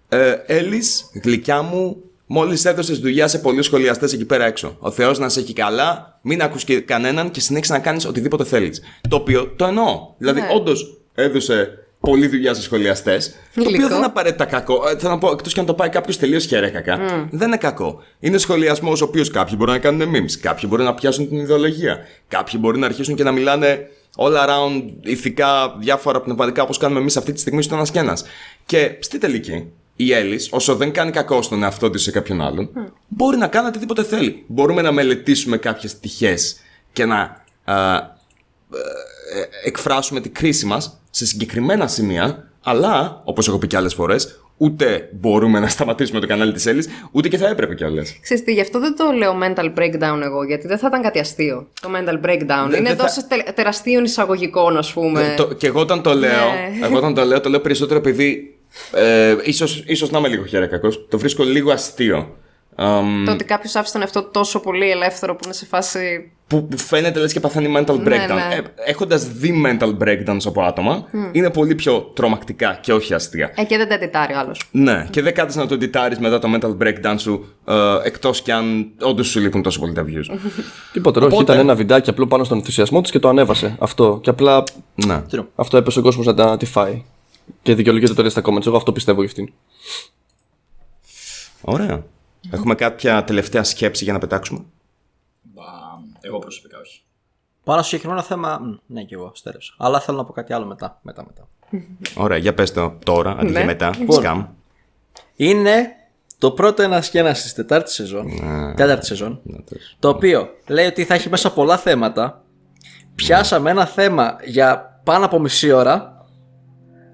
Speaker 1: ε, Έλλης, γλυκιά μου, μόλις έδωσες δουλειά σε πολλούς σχολιαστές εκεί πέρα έξω. Ο Θεός να σε έχει καλά, μην ακούς κανέναν και συνέχισε να κάνεις οτιδήποτε θέλεις. Το οποίο το εννοώ. Δηλαδή,
Speaker 5: Ναι.
Speaker 1: όντως έδωσε πολλή δουλειά σε σχολιαστές. Το οποίο
Speaker 5: Υλικό.
Speaker 1: δεν είναι απαραίτητα κακό. Ε, Θέλω να πω, εκτός και αν το πάει κάποιος τελείως χερέκακα, δεν είναι κακό. Είναι σχολιασμός ο οποίος κάποιοι μπορεί να κάνουν memes, κάποιοι μπορεί να πιάσουν την ιδεολογία, κάποιοι μπορεί να αρχίσουν και να μιλάνε all around ηθικά, διάφορα πνευματικά όπως κάνουμε εμείς αυτή τη στιγμή στο ένα και ένα. Και στη τελική, η Έλλης, όσο δεν κάνει κακό στον εαυτό της σε κάποιον άλλον, μπορεί να κάνει οτιδήποτε θέλει. Μπορούμε να μελετήσουμε κάποιες πτυχέ και να α, ε, εκφράσουμε τη κρίση μας σε συγκεκριμένα σημεία, αλλά, όπως έχω πει και άλλες φορές, ούτε μπορούμε να σταματήσουμε το κανάλι της Έλλης, ούτε και θα έπρεπε κιόλας.
Speaker 5: Ξέρεις τι, γι' αυτό δεν το λέω mental breakdown εγώ, γιατί δεν θα ήταν κάτι αστείο. Το mental breakdown.
Speaker 1: Δεν-
Speaker 5: είναι
Speaker 1: δεν θα-
Speaker 5: τόσο τε- τεραστίων εισαγωγικών, ας πούμε.
Speaker 1: Ε, Το, και εγώ όταν το λέω,
Speaker 5: Ναι.
Speaker 1: εγώ όταν το λέω, το λέω περισσότερο επειδή ε, ίσως, ίσως να είμαι λίγο χερέκακος, το βρίσκω λίγο αστείο. Αμ,
Speaker 5: Το ότι κάποιος άφησε τον εαυτό του τόσο πολύ ελεύθερο που είναι σε φάση.
Speaker 1: που, που φαίνεται λες και παθαίνει mental
Speaker 5: Ναι,
Speaker 1: breakdown.
Speaker 5: ναι.
Speaker 1: Ε, έχοντας δει mental breakdowns από άτομα, είναι πολύ πιο τρομακτικά και όχι αστεία.
Speaker 5: Ε, και δεν τα εντιτάρει άλλος.
Speaker 1: Ναι, και δεν κάθεσαι να το εντιτάρει μετά το mental breakdown σου, ε, εκτός κι αν όντως σου λείπουν τόσο πολύ τα views.
Speaker 4: Τίποτε, όχι.
Speaker 1: Οπότε-
Speaker 4: Ήταν ένα βιντεάκι απλό πάνω στον ενθουσιασμό της και το ανέβασε. Αυτό. Και απλά
Speaker 1: ναι.
Speaker 4: αυτό έπεσε ο κόσμος να τα τη φάει. Και δικαιολογείται τώρα στα comments. Εγώ αυτό πιστεύω για αυτήν.
Speaker 1: Ωραία. Έχουμε κάποια τελευταία σκέψη για να πετάξουμε;
Speaker 3: Μπα, Εγώ προσωπικά όχι.
Speaker 2: Πάνω στο συγκεκριμένο θέμα, μ, ναι και εγώ στέρεψα. Αλλά θέλω να πω κάτι άλλο μετά. μετά, μετά.
Speaker 1: Ωραία, για πες το τώρα, αντί
Speaker 5: Ναι.
Speaker 1: για μετά.
Speaker 2: Λοιπόν.
Speaker 1: Σκάμ.
Speaker 2: Είναι το πρώτο ένα και ένα της τετάρτης σεζόν. Τέταρτη σεζόν. Το οποίο λέει ότι θα έχει μέσα πολλά θέματα. Πιάσαμε ένα θέμα για πάνω από μισή ώρα.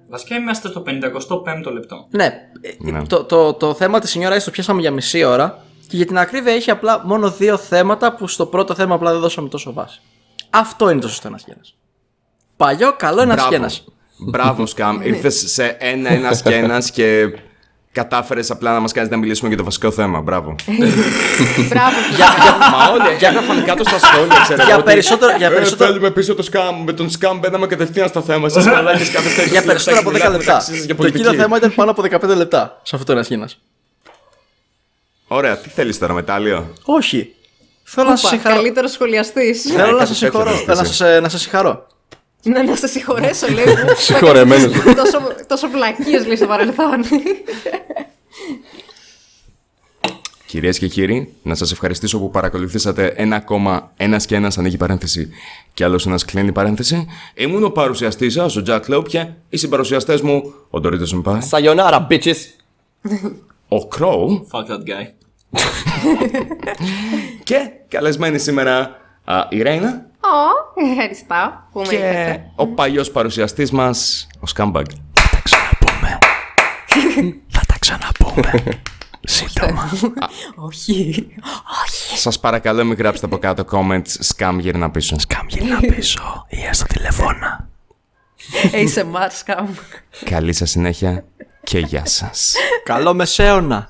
Speaker 3: Βασικά είμαστε στο 55ο λεπτό.
Speaker 2: Ναι, ε, Το, το, το θέμα της Σινιόρα το πιάσαμε για μισή ώρα. Και για την ακρίβεια έχει απλά μόνο δύο θέματα που στο πρώτο θέμα απλά δεν δώσαμε τόσο βάση. Αυτό είναι το σωστό ένα και ένας. Παλιό, καλό ένα και ένας.
Speaker 1: Μπράβο, Σκάμ. Ήρθες σε ένα ένα και ένα και κατάφερες απλά να μας κάνεις να μιλήσουμε για το βασικό θέμα. Μπράβο.
Speaker 5: Μπράβο,
Speaker 1: Μα όλοι έγραφαν κάτω στα σχόλια, ξέρω
Speaker 2: Για
Speaker 1: εγώ, ότι,
Speaker 2: περισσότερο- για
Speaker 1: «Ε,
Speaker 2: περισσότερο-
Speaker 1: Θέλουμε πίσω το σκάμ. Με τον σκάμ μπαίναμε κατευθείαν στο θέμα. Σα μαλάκες κάθε
Speaker 2: Για περισσότερο από 10 λεπτά.
Speaker 1: Για
Speaker 2: Το εκείνο θέμα ήταν πάνω από 15 λεπτά σε αυτό το ένα και ένας.
Speaker 1: Ωραία, τι θέλεις τώρα, μετάλλιο.
Speaker 2: Όχι. Θέλω να σα συγχαρώ.
Speaker 5: Καλύτερος σχολιαστής.
Speaker 2: Θέλω να
Speaker 1: κάτι
Speaker 2: σα
Speaker 1: τέτοιο
Speaker 2: συγχωρώ.
Speaker 1: θες
Speaker 2: Θέλω να
Speaker 1: εσύ.
Speaker 2: σας- να σα συγχαρώ.
Speaker 5: Ναι, να σε συγχωρέσω, λέει. που-
Speaker 4: Συγχωρεμένος.
Speaker 5: τόσο, τόσο βλακίες λέει στο παρελθόν.
Speaker 1: Κυρίες και κύριοι, να σας ευχαριστήσω που παρακολουθήσατε ένα ακόμα ένας και ένας ανοίγει παρένθεση και άλλος ένας κλείνει παρένθεση. Ήμουν ο παρουσιαστής σας, ο Τζακ Λόπια, οι συμπαρουσιαστές μου, ο Ντορίτο Σμπάι,
Speaker 4: Sayonara, bitches!
Speaker 1: ο Κρόου
Speaker 3: Fuck that guy.
Speaker 1: και καλεσμένη σήμερα α, η Ρέινα
Speaker 5: Ω, ευχαριστώ που με
Speaker 1: και
Speaker 5: είπατε.
Speaker 1: ο παλιός παρουσιαστής μας, ο Σκάμπαγκ.
Speaker 2: Θα τα ξαναπούμε. Σύντομα.
Speaker 5: Όχι.
Speaker 1: Σας παρακαλώ μην γράψετε από κάτω comments σκάμ γυρνά πίσω.
Speaker 2: Κάμγελα πίσω ή έστω τηλεφώνα.
Speaker 5: ASMR scam.
Speaker 1: Καλή σας συνέχεια και γεια σας.
Speaker 2: Καλό μεσαίωνα.